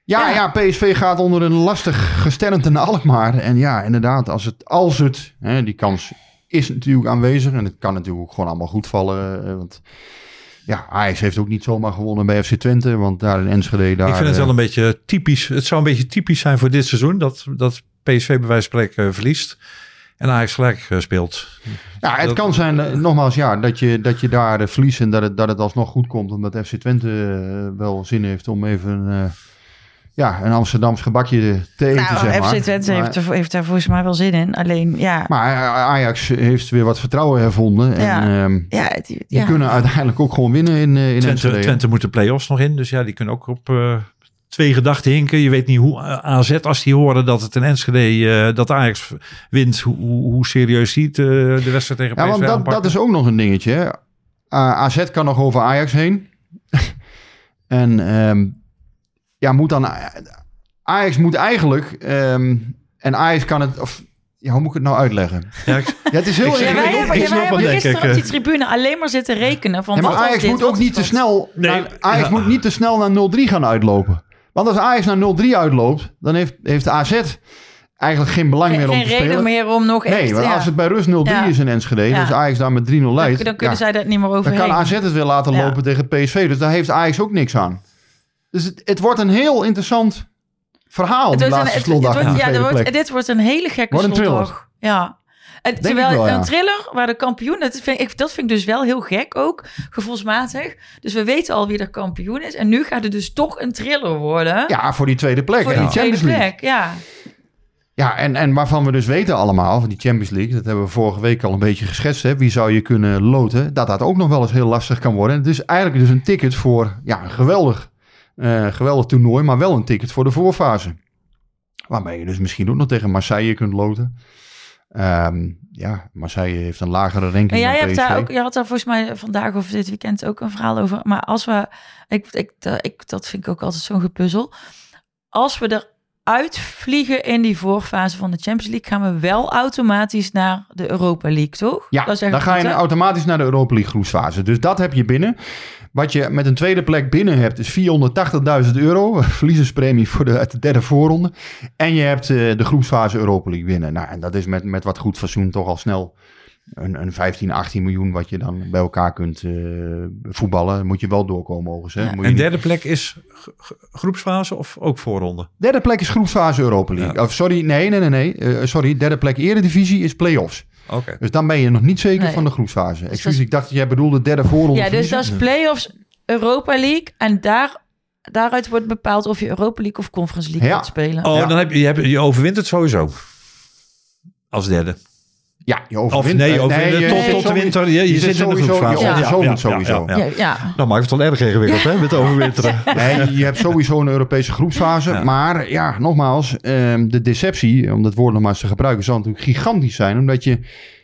Ja, Ja. ja. PSV gaat onder een lastig gesternte naar Alkmaar. En ja, inderdaad, als het, als het hè, die kans is natuurlijk aanwezig. En het kan natuurlijk ook gewoon allemaal goed vallen. want ja, Ajax heeft ook niet zomaar gewonnen bij FC Twente. Want daar in Enschede... Daar, Ik vind het eh, wel een beetje typisch. Het zou een beetje typisch zijn voor dit seizoen. Dat, dat PSV bij wijze van spreken eh, verliest. En Ajax gelijk eh, speelt. Ja, het Dat- kan zijn, nogmaals, ja, dat je, dat je daar verliest en dat het, dat het alsnog goed komt. Omdat FC Twente wel zin heeft om even ja, een Amsterdams gebakje te eten, Nou, zeg maar. FC Twente heeft, er, heeft daar volgens mij wel zin in. Alleen, ja, Maar Ajax heeft weer wat vertrouwen hervonden. En Ja. ehm, ja, die, die ja. kunnen uiteindelijk ook gewoon winnen in, eh in Twente, Enschede. Twente moet de play-offs nog in. Dus ja, die kunnen ook op eh, twee gedachten hinken. Je weet niet hoe eh, AZ, als die horen dat het in Enschede, eh, dat Ajax wint, hoe, hoe, serieus ziet eh, de wedstrijd tegen PSV Ja, want dat, aanpakken. dat is ook nog een dingetje. hè. Uh, AZ kan nog over Ajax heen. <laughs> en ehm, ja, moet dan... Ajax moet eigenlijk... ehm, en Ajax kan het... Of, ja, hoe moet ik het nou uitleggen? <laughs> Ja, ik- Ja, het is heel Ik Ja, wij ik- hebben, ik snap gisteren ik, op die tribune alleen maar zitten rekenen. Van Ja, maar Ajax dit, moet ook niet te snel... Nee, naar- Ajax ja. moet niet te snel naar 0-3 gaan uitlopen. Want als Ajax naar 0-3 uitloopt... dan heeft, heeft AZ eigenlijk geen belang Geen, meer om geen te reden spelen. meer om nog echt... Nee, want ja. als het bij rust 0-3 Ja. is in Enschede... Ja. dus Ajax daar met 3-0 dan, leidt... dan kunnen ja, zij dat niet meer dan overheen. kan AZ het weer laten Ja. lopen tegen PSV. Dus daar heeft Ajax ook niks aan. Dus het, het wordt een heel interessant verhaal, Het wordt een- het- wordt- de ja, wordt- dit wordt een hele gekke Wordt een slotdag. thriller. Ja. En terwijl wel, ja. een thriller waar de kampioen, dat vind, ik, dat vind ik dus wel heel gek ook, gevoelsmatig. Dus we weten al wie er kampioen is. En nu gaat het dus toch een thriller worden. Ja, voor die tweede plek. voor en die Champions League. plek. Ja. Ja, en, en waarvan we dus weten allemaal, van die Champions League, dat hebben we vorige week al een beetje geschetst, hè, wie zou je kunnen loten, dat dat ook nog wel eens heel lastig kan worden. En het is eigenlijk dus een ticket voor ja, een geweldig Eh, geweldig toernooi, maar wel een ticket voor de voorfase. Waarmee je dus misschien ook nog tegen Marseille kunt loten. Ehm, ja, Marseille heeft een lagere ranking Maar jij dan hebt daar ook, je had daar volgens mij vandaag of dit weekend ook een verhaal over. Maar als we, ik, ik, dat- ik, dat vind ik ook altijd zo'n gepuzzel. Als we eruit vliegen in die voorfase van de Champions League, gaan we wel automatisch naar de Europa League, toch? Ja, Dat is dan ga je hè? automatisch naar de Europa League groepsfase. Dus dat heb je binnen. Wat je met een tweede plek binnen hebt is 480.000 euro. <laughs> Verliezerspremie voor de, uit de derde voorronde. En je hebt eh, de groepsfase Europa League winnen. Nou, en dat is met, met wat goed fatsoen toch al snel een, een 15, 18 miljoen wat je dan bij elkaar kunt eh, voetballen. Moet je wel doorkomen overigens. Hè? Moet je En niet- derde plek is groepsfase of ook voorronde? Derde plek is groepsfase Europa League. Of sorry, nee, nee, nee, nee. Eh, sorry, derde plek Eredivisie is play-offs. Oké. Dus dan ben je nog niet zeker Nee. van de groepsfase. Excuus, is- ik dacht dat jij bedoelde derde voorronde. Ja, dus dat is play-offs Europa League. En daar, daaruit wordt bepaald of je Europa League of Conference League Ja. gaat spelen. Oh, Ja. dan heb je, je, hebt, je overwint het sowieso. Als derde. Ja, je Of overwint. nee, overwint je tot, tot de winter. Je, je, zit in de groepsfase. Je Ja. overzomert sowieso. Ja, ja. Dan maakt het wel erg ingewikkeld, hè, met overwinteren. <laughs> Nee, je hebt sowieso een Europese groepsfase. Ja. Maar ja, nogmaals, ehm, de deceptie, om dat woord nog maar eens te gebruiken, zal natuurlijk gigantisch zijn. Omdat je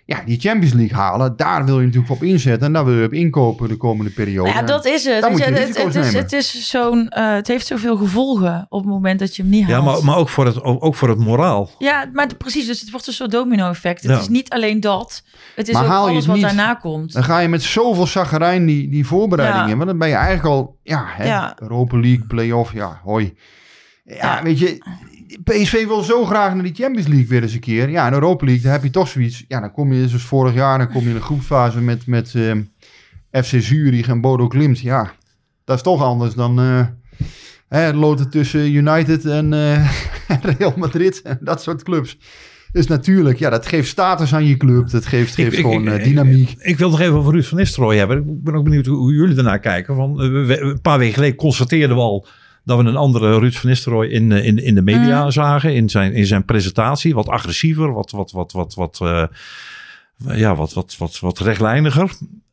ja, die Champions League halen, daar wil je natuurlijk op inzetten. En daar wil je op inkopen de komende periode. Nou ja, dat is het. Weet het, is, het, is zo'n, eh, het heeft zoveel gevolgen op het moment dat je hem niet haalt. Ja, maar, maar ook, voor het, ook ook voor het moraal. Ja, maar precies. Dus het wordt een soort domino-effect. Het Ja. is niet alleen dat. Het is Maar ook haal je alles het wat niet, daarna komt. Dan ga je met zoveel zaggerijn die, die voorbereiding Ja. in. Want dan ben je eigenlijk al, ja, hè, Ja. Europa League, play-off, ja, hoi. Ja, Ja. weet je, PSV wil zo graag naar die Champions League weer eens een keer. Ja, in Europa League, dan heb je toch zoiets. Ja, dan kom je, zoals vorig jaar, dan kom je in een groepsfase met, met ehm, FC Zurich en Bodo Klimt. Ja, dat is toch anders dan eh hè, loten tussen United en eh, <laughs> Real Madrid en dat soort clubs. Dus natuurlijk, ja, dat geeft status aan je club. Dat geeft, geeft Ik- gewoon ik- eh, ik- dynamiek. Ik wil nog even over Ruud van Nistelrooy hebben. Ik ben ook benieuwd hoe, jullie ernaar kijken. Van, een paar weken geleden constateerden we al dat we een andere Ruud van Nistelrooy in, eh, in, in de media Mm. zagen. In zijn, in zijn presentatie. Wat agressiever, wat, wat, wat, wat, wat, eh, ja, wat, wat, wat, wat rechtlijniger.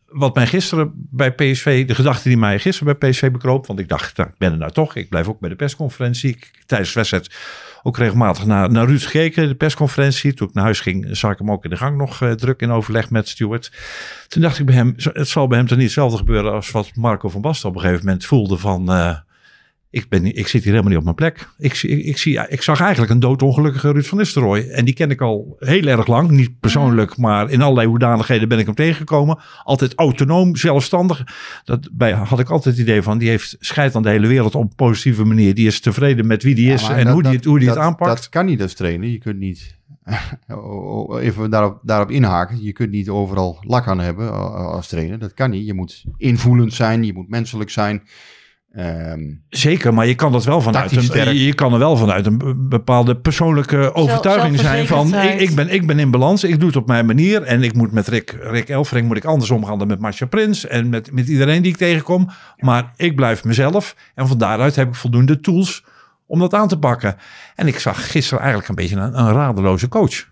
Wat mij gisteren bij PSV, de gedachte die mij gisteren bij PSV bekroop. Want ik dacht, nou, ik ben er nou toch. Ik blijf ook bij de persconferentie. Ik, tijdens de wedstrijd ook regelmatig naar, naar Ruud gekeken, de persconferentie. Toen ik naar huis ging, zag ik hem ook in de gang nog eh, druk in overleg met Stuart. Toen dacht ik bij hem, het zal bij hem toch niet hetzelfde gebeuren als wat Marco van Basten op een gegeven moment voelde van... ik, ben, ik zit hier helemaal niet op mijn plek. Ik, ik, ik, zie, ik zag eigenlijk een doodongelukkige Ruud van Nistelrooy. En die ken ik al heel erg lang. Niet persoonlijk, maar in allerlei hoedanigheden ben ik hem tegengekomen. Altijd autonoom, zelfstandig. Dat bij had ik altijd het idee van, die heeft scheid aan de hele wereld op een positieve manier. Die is tevreden met wie die is Ja, en dat- hoe die, het- hoe die dat, het aanpakt. Dat kan niet als trainer. Je kunt niet, <laughs> even daarop, daarop inhaken, je kunt niet overal lak aan hebben eh, als trainer. Dat kan niet. Je moet invoelend zijn, je moet menselijk zijn. Ehm, Zeker, maar je kan dat wel vanuit een, je kan er wel vanuit een be- bepaalde persoonlijke overtuiging zijn van ik, ik, ben, ik ben in balans, ik doe het op mijn manier en ik moet met Rick, Rick Elfring moet ik anders omgaan dan met Marcia Prins en met, met iedereen die ik tegenkom. Maar ik blijf mezelf en van daaruit heb ik voldoende tools om dat aan te pakken. En ik zag gisteren eigenlijk een beetje een, een radeloze coach.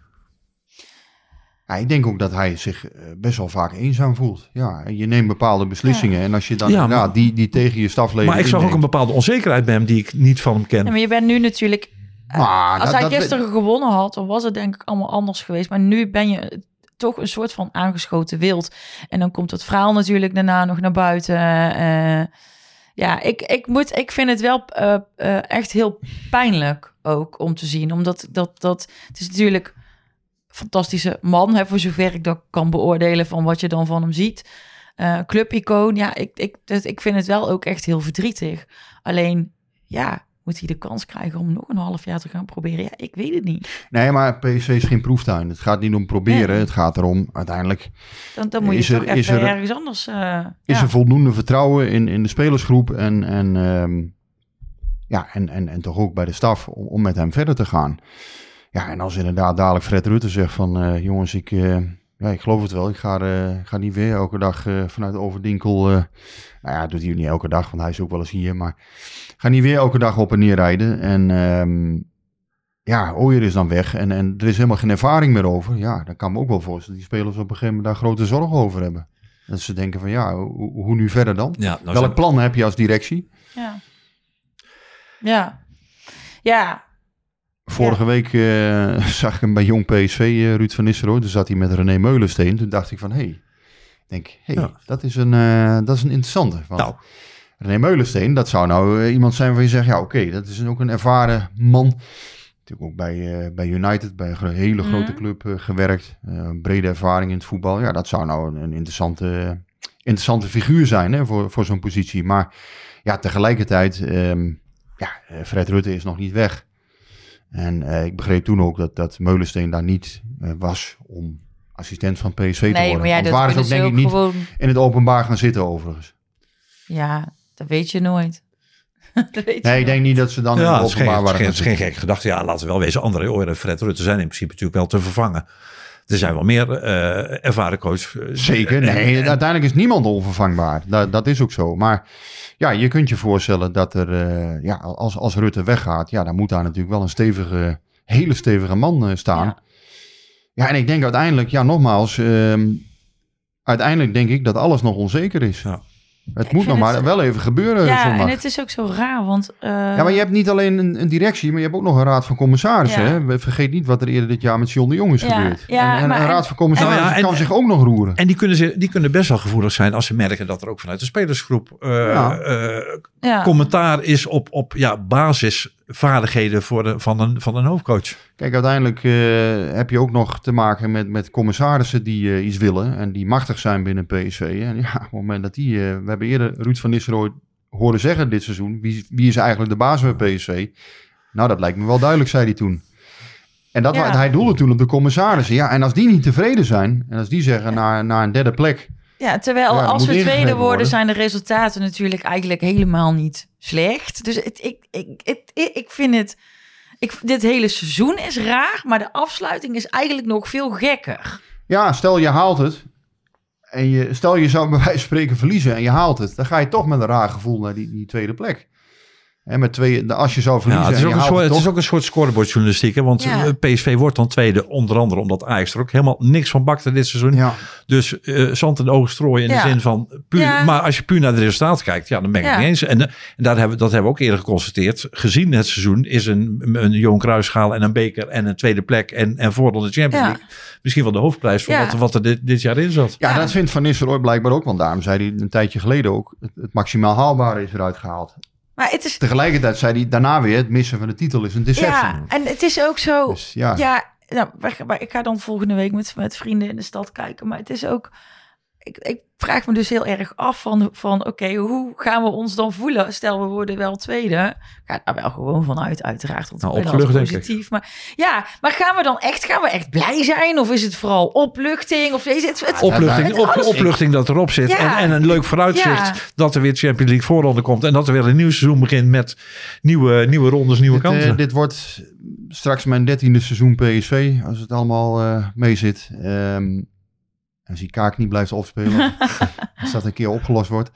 Ja, ik denk ook dat hij zich eh, best wel vaak eenzaam voelt. Ja, en je neemt bepaalde beslissingen en als je dan Ja, maar- die, die tegen je stafleden Maar ik zag ook een bepaalde onzekerheid bij hem die ik niet van hem ken. Ja, maar je bent nu natuurlijk... eh, Maar als dat- hij dat- gisteren gewonnen had, dan was het denk ik allemaal anders geweest. Maar nu ben je toch een soort van aangeschoten wild. En dan komt het verhaal natuurlijk daarna nog naar buiten. eh. ja, ik, ik, moet, ik vind het wel eh, eh, echt heel pijnlijk ook om te zien. Omdat dat, dat, het is natuurlijk fantastische man, hè, voor zover ik dat kan beoordelen van wat je dan van hem ziet. Eh clubicoon, ja, ik, ik, ik vind het wel ook echt heel verdrietig. Alleen, ja, moet hij de kans krijgen om nog een half jaar te gaan proberen? Ja, ik weet het niet. Nee, maar PSV is geen proeftuin. Het gaat niet om proberen. Nee. Het gaat erom uiteindelijk Dan, dan moet je Is toch er- even is er- ergens anders... eh, is ja. er voldoende vertrouwen in, in de spelersgroep en, en, ehm, ja, en, en, en toch ook bij de staf om, om met hem verder te gaan. Ja, en als inderdaad dadelijk Fred Rutte zegt van eh, jongens, ik, eh, ja, ik geloof het wel. Ik ga, eh, ga niet weer elke dag eh, vanuit Overdinkel. eh nou ja, doet hij niet elke dag, want hij is ook wel eens hier. Maar ga niet weer elke dag op en neer rijden. En ehm, ja, Ooyer is dan weg en, en er is helemaal geen ervaring meer over. Ja, dan kan me ook wel voorstellen dat die spelers op een gegeven moment daar grote zorgen over hebben. Dat ze denken van ja, hoe, hoe nu verder dan? Ja, nou Welk zijn- plan heb je als directie? Ja. Ja. Ja. Vorige week eh, <laughs> zag ik hem bij Jong PSV, eh, Ruud van Nistelrooy. Toen zat hij met René Meulensteen. Toen dacht ik van, hé, hey, ik denk, hey, Ja. dat, is een, eh, dat is een interessante. Want Nou. René Meulensteen, dat zou nou iemand zijn waarvan je zegt, ja oké, dat is ook een ervaren man. Natuurlijk ook bij, eh, bij United, bij een hele grote Mhm. club gewerkt. Eh, een brede ervaring in het voetbal. Ja, dat zou nou een, een interessante, interessante figuur zijn hè, voor, voor zo'n positie. Maar ja, tegelijkertijd, ehm, ja, Fred Rutte is nog niet weg. En eh, ik begreep toen ook dat, dat Meulensteen daar niet eh, was om assistent van PSV te worden. maar ja, Want dat waren ze ook denk ook ik niet gewoon... in het openbaar gaan zitten overigens. Ja, dat weet je nooit. <laughs> dat weet je Nee, ik denk niet dat ze dan in Ja, het het geen, openbaar waren het is geen gekke gedachte. Ja, laten we wel wezen. André Ooyer en Fred Rutte zijn in principe natuurlijk wel te vervangen. Er zijn wel meer eh, ervaren coaches. Zeker, en- nee, en- uiteindelijk is niemand onvervangbaar. Dat, dat is ook zo. Maar ja, je kunt je voorstellen dat er, eh, ja, als, als Rutte weggaat, ja, dan moet daar natuurlijk wel een stevige, hele stevige man eh, staan. Ja. Ja. en ik denk uiteindelijk, ja, nogmaals, ehm, uiteindelijk denk ik dat alles nog onzeker is. Ja. Het Ik moet nog maar het- wel even gebeuren Ja, zondag. en het is ook zo raar, want... eh, Ja, maar je hebt niet alleen een, een directie, maar je hebt ook nog een raad van commissarissen. Ja. Hè? We- Vergeet niet wat er eerder dit jaar met John de Jong is Ja, gebeurd. ja, en en maar- een raad van commissarissen en- kan zich ook nog roeren. En die kunnen, ze, die kunnen best wel gevoelig zijn als ze merken dat er ook vanuit de spelersgroep eh, Ja. eh, ja. commentaar is op, op ja, basisvaardigheden voor de, van, een, van een hoofdcoach. Kijk, uiteindelijk eh, heb je ook nog te maken met, met commissarissen die eh, iets willen en die machtig zijn binnen PSV. En ja, op het moment dat die, eh, we hebben eerder Ruud van Nistelrooy horen zeggen dit seizoen, wie, wie is eigenlijk de baas bij PSV? Nou, dat lijkt me wel duidelijk, zei hij toen. En dat, Ja. hij doelde toen op de commissarissen. Ja, en als die niet tevreden zijn en als die zeggen naar, naar een derde plek, Ja, terwijl Ja, er als we tweede worden, zijn de resultaten natuurlijk eigenlijk helemaal niet slecht. Dus het, ik, ik, het, ik, ik vind het. Ik, dit hele seizoen is raar, maar de afsluiting is eigenlijk nog veel gekker. Ja, stel je haalt het. En je, stel je zou bij wijze van spreken verliezen en je haalt het. Dan ga je toch met een raar gevoel naar die, die tweede plek. En met twee, de- als je zou Ja, verliezen het, is en ook je een soort, het het is toch. ook een soort scorebordjournalistiek. Hè? Want Ja. eh, PSV wordt dan tweede, onder andere omdat Ajax er ook helemaal niks van bakte dit seizoen. Ja, Dus eh zand in de ogen strooien in Ja. de zin van... Puur, Ja. Maar als je puur naar de resultaten kijkt, ja, dan ben ik Ja. het niet eens. En, eh, en daar hebben, dat hebben we ook eerder geconstateerd. Gezien het seizoen is een, een Johan Cruijffschaal en een beker en een tweede plek en, en voorronde Champions Ja. League. Misschien wel de hoofdprijs voor Ja. wat, wat er dit, dit jaar in zat. ja, Ja. dat vindt Van Nistelrooy blijkbaar ook. Want daarom zei hij een tijdje geleden ook... het, het maximaal haalbare is eruit gehaald. Maar het is. Tegelijkertijd zei hij daarna weer... het missen van de titel is een deceptie. Ja, en het is ook zo. Dus ja, Ja, nou, ik ga dan volgende week met, met vrienden in de stad kijken. Maar het is ook. Ik, ik vraag me dus heel erg af van, van oké, hoe gaan we ons dan voelen? Stel, we worden wel tweede. Ik ga daar wel gewoon vanuit, uiteraard. Want Nou, opgelucht, positief. Maar ja, maar gaan we dan echt, gaan we echt blij zijn? Of is het vooral opluchting? Of is het, het, Opluchting, het- op, opluchting dat erop zit. Ja. En, en een leuk vooruitzicht Ja. dat er weer Champions League voorronde komt. En dat er weer een nieuw seizoen begint met nieuwe, nieuwe rondes, nieuwe dit, eh, kansen. dit wordt straks mijn dertiende seizoen PSV... als het allemaal eh mee zit. Ehm, als die kaak niet blijft opspelen... <laughs> als dat een keer opgelost wordt.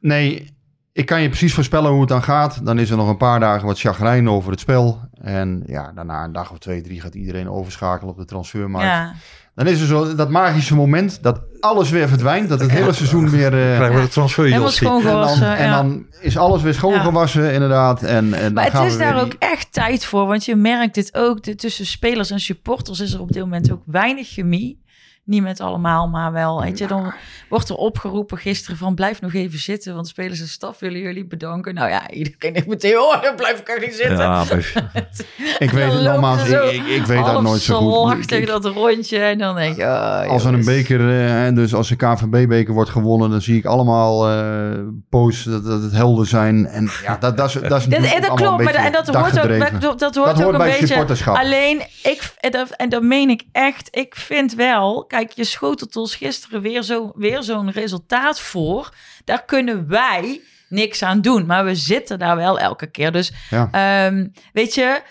Nee, ik kan je precies voorspellen hoe het dan gaat. Dan is er nog een paar dagen wat chagrijn over het spel. En ja, daarna een dag of twee, drie gaat iedereen overschakelen op de transfermarkt. ja. Dan is er zo dat magische moment dat alles weer verdwijnt. Dat het hele seizoen weer... eh, krijgen we de transfer en, dan, en dan is alles weer schoongewassen, inderdaad. En, en Maar dan gaan het is we daar die- ook echt tijd voor. Want je merkt dit ook. de- tussen spelers en supporters is er op dit moment ook weinig chemie. Niet met allemaal, maar wel. Weet je, dan wordt er opgeroepen gisteren van blijf nog even zitten. Want spelers en staf willen jullie bedanken. Nou ja, iedereen denkt meteen, oh, dan blijf ik niet zitten. Ja, maar- <laughs> Ik weet het nogmaals, ik, ik, ik weet dat nooit zo goed. Ik- dat rondje. En dan denk je, oh, Als er een beker, eh, en dus als de KNVB-beker wordt gewonnen, dan zie ik allemaal eh posts dat, dat het helden zijn. En ja, dat, dat is, dat is Dat, natuurlijk en dat klopt, een maar dat, en dat hoort ook, dat, dat hoort Dat ook hoort een beetje. Alleen, ik, en dat, en dat meen ik echt, ik vind wel, kijk, je schotelt ons gisteren weer zo'n weer zo'n resultaat voor. Daar kunnen wij niks aan doen, maar we zitten daar wel elke keer. Dus Ja. ehm, weet je,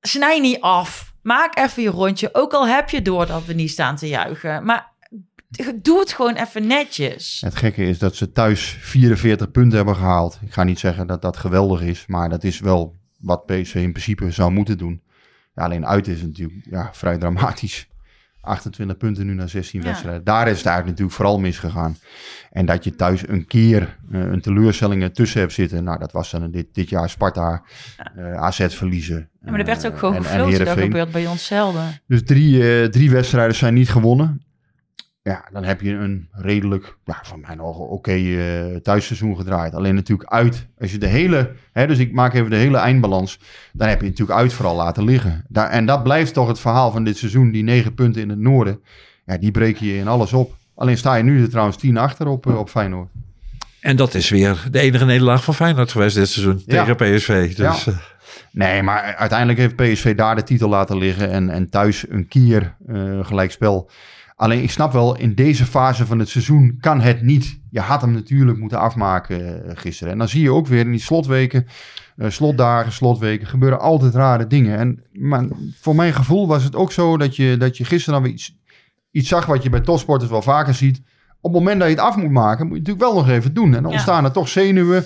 snij niet af. Maak even je rondje, ook al heb je door dat we niet staan te juichen. Maar doe het gewoon even netjes. Het gekke is dat ze thuis 44 punten hebben gehaald. Ik ga niet zeggen dat dat geweldig is, maar dat is wel wat PSV in principe zou moeten doen. Ja, alleen uit is het natuurlijk ja, vrij dramatisch. 28 punten nu na 16 Ja. wedstrijden. Daar is het eigenlijk natuurlijk vooral misgegaan. En dat je thuis een keer eh, een teleurstelling ertussen hebt zitten. Nou, dat was dan dit, dit jaar Sparta, eh, AZ verliezen. Ja, maar er werd ook eh, gewoon en- en gefloten. Dat gebeurt bij ons zelden. Dus drie, drie wedstrijden zijn niet gewonnen. Ja, dan heb je een redelijk, ja, van mijn ogen, oké eh, thuisseizoen gedraaid. Alleen natuurlijk uit. Als je de hele, hè, dus ik maak even de hele eindbalans. Dan heb je natuurlijk uit vooral laten liggen. Daar, en dat blijft toch het verhaal van dit seizoen. Die negen punten in het noorden. Ja, die breek je in alles op. Alleen sta je nu er trouwens tien achter op, eh, op Feyenoord. En dat is weer de enige nederlaag van Feyenoord geweest dit seizoen Ja. tegen PSV. Dus, Ja. eh, Nee, maar uiteindelijk heeft PSV daar de titel laten liggen. En, en thuis een kier eh gelijkspel. Alleen ik snap wel, in deze fase van het seizoen kan het niet. Je had hem natuurlijk moeten afmaken eh, gisteren. En dan zie je ook weer in die slotweken, eh, slotdagen, slotweken, gebeuren altijd rare dingen. En maar voor mijn gevoel was het ook zo dat je, dat je gisteren dan weer iets, iets zag wat je bij topsporters wel vaker ziet. Op het moment dat je het af moet maken, moet je het natuurlijk wel nog even doen. En dan Ja. ontstaan er toch zenuwen.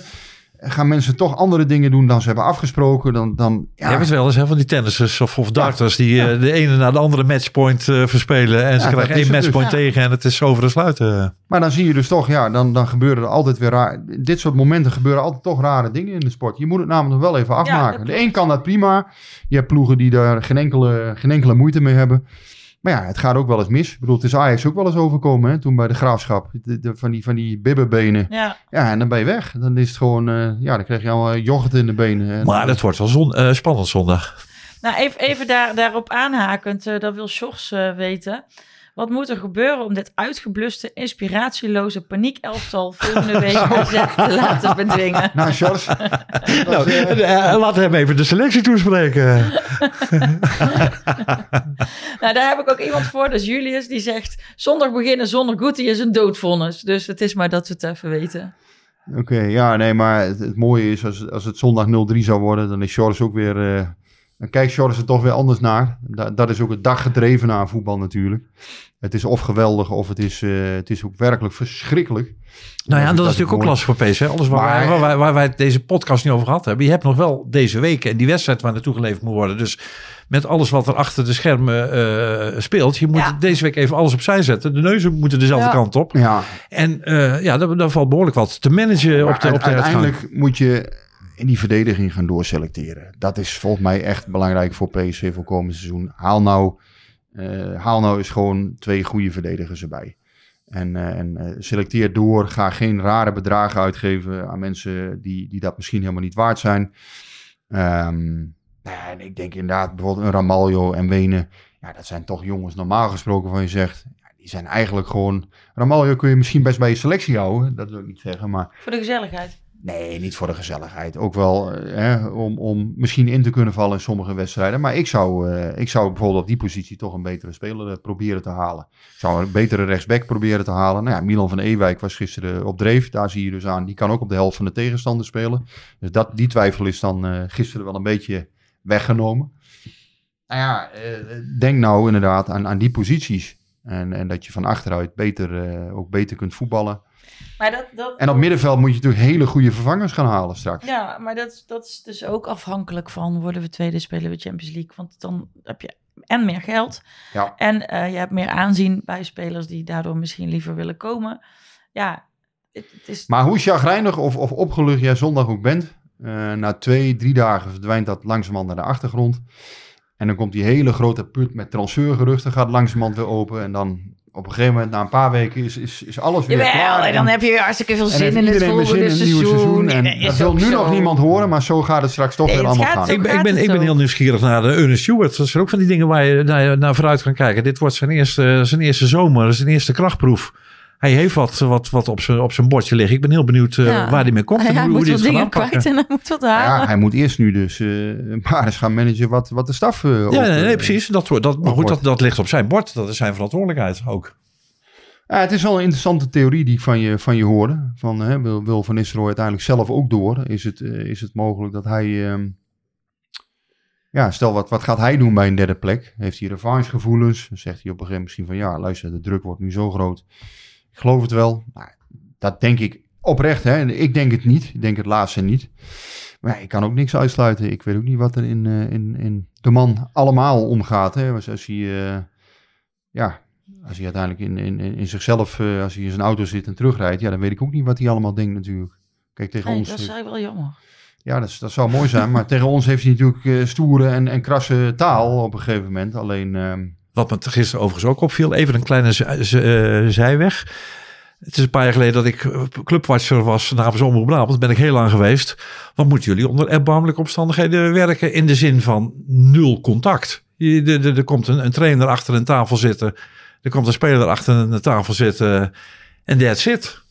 Gaan mensen toch andere dingen doen dan ze hebben afgesproken. Dan, dan, Je hebt het wel eens hè, van die tennissers of, of darters die eh, de ene na de andere matchpoint eh, verspelen. En ze Ja, krijgen één het matchpoint dus. tegen en het is over de sluiten. Maar dan zie je dus toch, ja, dan, dan gebeuren er altijd weer raar. Dit soort momenten gebeuren altijd toch rare dingen in de sport. Je moet het namelijk nog wel even afmaken. de een kan dat prima. Je hebt ploegen die daar geen enkele, geen enkele moeite mee hebben. Maar ja, het gaat ook wel eens mis. Ik bedoel, het is Ajax ook wel eens overkomen, hè, toen bij de graafschap. De, de- van, die, van die bibberbenen. Ja, Ja, en dan ben je weg. Dan is het gewoon, eh, ja, dan krijg je al yoghurt in de benen. En, Maar het wordt wel zon, eh, spannend zondag. nou even, even daar, daarop aanhakend, eh, dat wil Sjors eh, weten. Wat moet er gebeuren om dit uitgebluste, inspiratieloze paniekelftal volgende week <laughs> te laten bedwingen? Nou, Sjors. <laughs> Nou, eh, laten we hem even de selectie toespreken. <laughs> Nou, daar heb ik ook iemand voor, dat is Julius, die zegt... zondag beginnen zonder Guti is een doodvonnis. Dus het is maar dat we het even weten. Oké, ja, nee, maar het, het mooie is als, als het zondag 0-3 zou worden, dan is Sjors ook weer. eh, dan kijkt Sjors er toch weer anders naar. Da- dat is ook het daggedreven aan voetbal natuurlijk. Het is of geweldig of het is, eh, het is ook werkelijk verschrikkelijk. Nou ja, en dat is natuurlijk ook lastig voor PSV. Alles waar, Maar- wij, waar, wij- waar wij deze podcast niet over gehad hebben. Je hebt nog wel deze week en die wedstrijd waar naartoe geleverd moet worden. Dus met alles wat er achter de schermen eh, speelt. Je moet Ja. deze week even alles opzij zetten. De neuzen moeten dezelfde Ja. kant op. Ja, En eh, ja, daar, daar valt behoorlijk wat te managen maar op de, op de uitgang. uiteindelijk moet je in die verdediging gaan doorselecteren. Dat is volgens mij echt belangrijk voor PSV voor komend seizoen. Haal nou, eh, haal nou eens gewoon twee goede verdedigers erbij. En, eh, en eh, selecteer door. Ga geen rare bedragen uitgeven aan mensen die, die dat misschien helemaal niet waard zijn. Ehm, nou en ik denk inderdaad bijvoorbeeld een Ramaljo en Wenen. Ja, dat zijn toch jongens normaal gesproken van je zegt. Ja, die zijn eigenlijk gewoon... Ramaljo kun je misschien best bij je selectie houden. Dat wil ik niet zeggen, maar... Voor de gezelligheid. Nee, niet voor de gezelligheid. Ook wel eh, hè, om, om misschien in te kunnen vallen in sommige wedstrijden. Maar ik zou, eh, ik zou bijvoorbeeld op die positie toch een betere speler eh, proberen te halen. Ik zou een betere rechtsback proberen te halen. Nou ja, Milan van Ewijk was gisteren op dreef. Daar zie je dus aan. Die kan ook op de helft van de tegenstander spelen. Dus dat, die twijfel is dan gisteren wel een beetje weggenomen. Nou ja, denk nou inderdaad aan, aan die posities. En, en dat je van achteruit beter, ook beter kunt voetballen. Maar dat, dat, En op middenveld moet je natuurlijk hele goede vervangers gaan halen straks. Ja, maar dat, dat is dus ook afhankelijk van worden we tweede, spelen we Champions League. Want dan heb je en meer geld Ja. en eh, je hebt meer aanzien bij spelers die daardoor misschien liever willen komen. Ja, het, het is... Maar hoe chagrijnig of, of opgelucht jij zondag ook bent, eh, na twee, drie dagen verdwijnt dat langzamerhand naar de achtergrond. En dan komt die hele grote put met transfergeruchten, gaat langzamerhand weer open. En dan op een gegeven moment, na een paar weken, is, is, is alles weer Jawel, klaar. en dan heb je weer hartstikke veel en zin in het volgende in seizoen. En Nee, dat is wil nu zo. nog niemand horen, maar zo gaat het straks toch Nee, weer allemaal gaan. Ik ben, ik ben, ik heel nieuwsgierig naar de Ernest Stewart. Dat zijn ook van die dingen waar je naar, naar vooruit kan kijken. Dit wordt zijn eerste, zijn eerste zomer, zijn eerste krachtproef. Hij heeft wat, wat, wat op, zijn, op zijn bordje liggen. Ik ben heel benieuwd eh, Ja. waar hij mee komt en hij hoe, hoe moet hij wat dingen kwijt en hij moet wat halen. Ja, hij moet eerst nu dus eh, maar eens gaan managen wat, wat de staf... eh, ook, Ja, nee, nee, precies. Dat, wordt- dat, maar goed, dat, dat ligt op zijn bord. Dat is zijn verantwoordelijkheid ook. Ja, het is wel een interessante theorie die ik van je, van je hoorde. Van, hè, wil, wil Van Nistelrooy uiteindelijk zelf ook door? Is het, is het mogelijk dat hij... ehm, ja, stel, wat, wat gaat hij doen bij een derde plek? Heeft hij revanchegevoelens? Dan zegt hij op een gegeven moment misschien van... Ja, luister, de druk wordt nu zo groot. Ik geloof het wel. Dat denk ik oprecht. Hè? Ik denk het niet. Ik denk het laatste niet. Maar ja, ik kan ook niks uitsluiten. Ik weet ook niet wat er in, eh, in, in de man allemaal omgaat. Hè? Dus als hij... eh, ja, als hij uiteindelijk in, in, in zichzelf, eh, als hij in zijn auto zit en terugrijdt, ja, dan weet ik ook niet wat hij allemaal denkt natuurlijk. Kijk, tegen Nee, ons, dat is eigenlijk wel jammer. ja, dat, zou mooi zijn, maar <laughs> tegen ons heeft hij natuurlijk stoere en, en krasse taal op een gegeven moment. Alleen, ehm, Wat me gisteren overigens ook opviel, even een kleine eh, zijweg. Het is een paar jaar geleden dat ik eh, clubwatcher was namens Omroep Brabant. ben ik heel lang geweest. Wat moeten jullie onder erbarmelijke omstandigheden werken? In de zin van nul contact. Er komt een, een trainer achter een tafel zitten. Er komt een speler achter een tafel zitten. En that's it.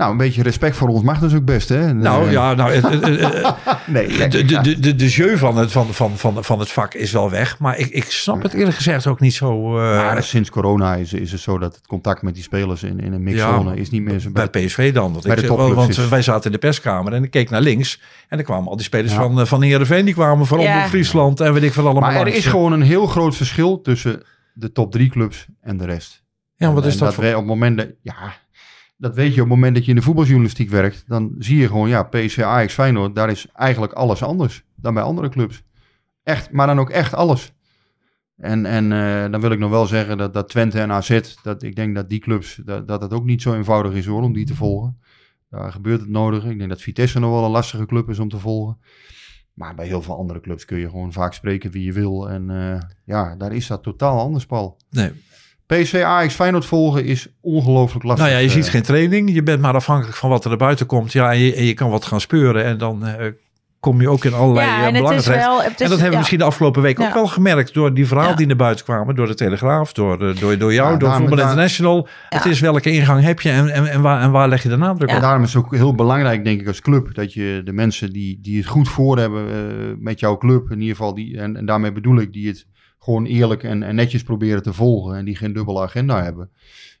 Nou, een beetje respect voor ons mag dus ook best, hè? Nou ja, nou, het, het- het- <laughs> nee, de, de, de, de, de jeu van het, van, van, van, van het vak is wel weg. Maar ik, ik snap het eerlijk gezegd ook niet zo. eh, Maar sinds corona is, is het zo dat het contact met die spelers in, in een mixzone is niet meer zo bij PSV dan. Want, bij ik, de zeg, topclubs want is- wij zaten in de perskamer en ik keek naar links. En er kwamen al die spelers Ja. van, eh, van Heerenveen. Die kwamen van Ja. Friesland en weet ik veel allemaal. Maar er langs. is gewoon een heel groot verschil tussen de top drie clubs en de rest. Ja, wat En- is en dat dat voor... we- op het moment dat, ja, dat weet je op het moment dat je in de voetbaljournalistiek werkt, dan zie je gewoon, ja, PSV, Ajax, Feyenoord, daar is eigenlijk alles anders dan bij andere clubs. Echt, maar dan ook echt alles. En, en eh, dan wil ik nog wel zeggen dat, dat Twente en AZ, dat ik denk dat die clubs, dat, dat het ook niet zo eenvoudig is hoor, om die te volgen. Daar gebeurt het nodig. Ik denk dat Vitesse nog wel een lastige club is om te volgen. Maar bij heel veel andere clubs kun je gewoon vaak spreken wie je wil. En eh, ja, daar is dat totaal anders, Paul. Nee. PSV Ajax Feyenoord volgen is ongelooflijk lastig. Nou ja, je ziet eh. geen training. Je bent maar afhankelijk van wat er naar buiten komt. Ja, en je, en je kan wat gaan speuren. En dan eh, kom je ook in allerlei Ja, eh, en belangen terecht. wel... Is, en dat hebben we misschien de afgelopen week ook wel gemerkt door die verhalen Ja. die naar buiten kwamen. Door de Telegraaf, door, eh, door, door jou, Ja, door Voetbal daar- International. Het is welke ingang heb je en, en, en, waar, en waar leg je de nadruk En op? daarom is het ook heel belangrijk, denk ik, als club, dat je de mensen die, die het goed voor hebben eh, met jouw club, in ieder geval, die, en, en daarmee bedoel ik, die het gewoon eerlijk en, en netjes proberen te volgen en die geen dubbele agenda hebben,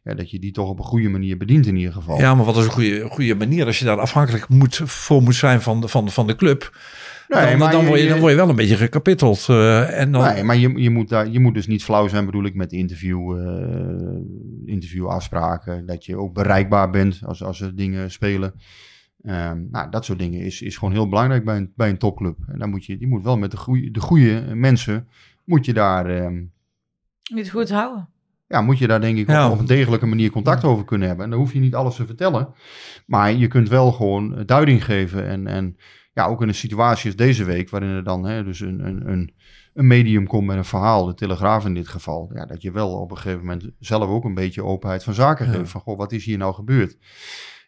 ja, dat je die toch op een goede manier bedient in ieder geval. Ja, maar wat is een goede, goede manier als je daar afhankelijk moet, voor moet zijn van de, van, van de club. Nee, dan, maar dan, word je, dan word je wel een beetje gekapitteld. eh, en dan, Nee, maar je, je, moet daar, je moet dus niet flauw zijn, bedoel ik, met interview, eh interviewafspraken. Dat je ook bereikbaar bent als, als er dingen spelen. Ehm, nou, dat soort dingen is, is gewoon heel belangrijk bij een, bij een topclub. En dan moet je, je moet wel met de goede, de goede mensen, moet je daar, ehm, Niet goed houden. ja, moet je daar denk ik Ja. op, op een degelijke manier contact over kunnen hebben. En dan hoef je niet alles te vertellen. Maar je kunt wel gewoon eh, duiding geven. En, en ja, ook in een situatie als deze week, waarin er dan hè, dus een, een, een, een medium komt met een verhaal, de Telegraaf in dit geval. Ja, dat je wel op een gegeven moment zelf ook een beetje openheid van zaken Ja. geeft. Van, goh, wat is hier nou gebeurd?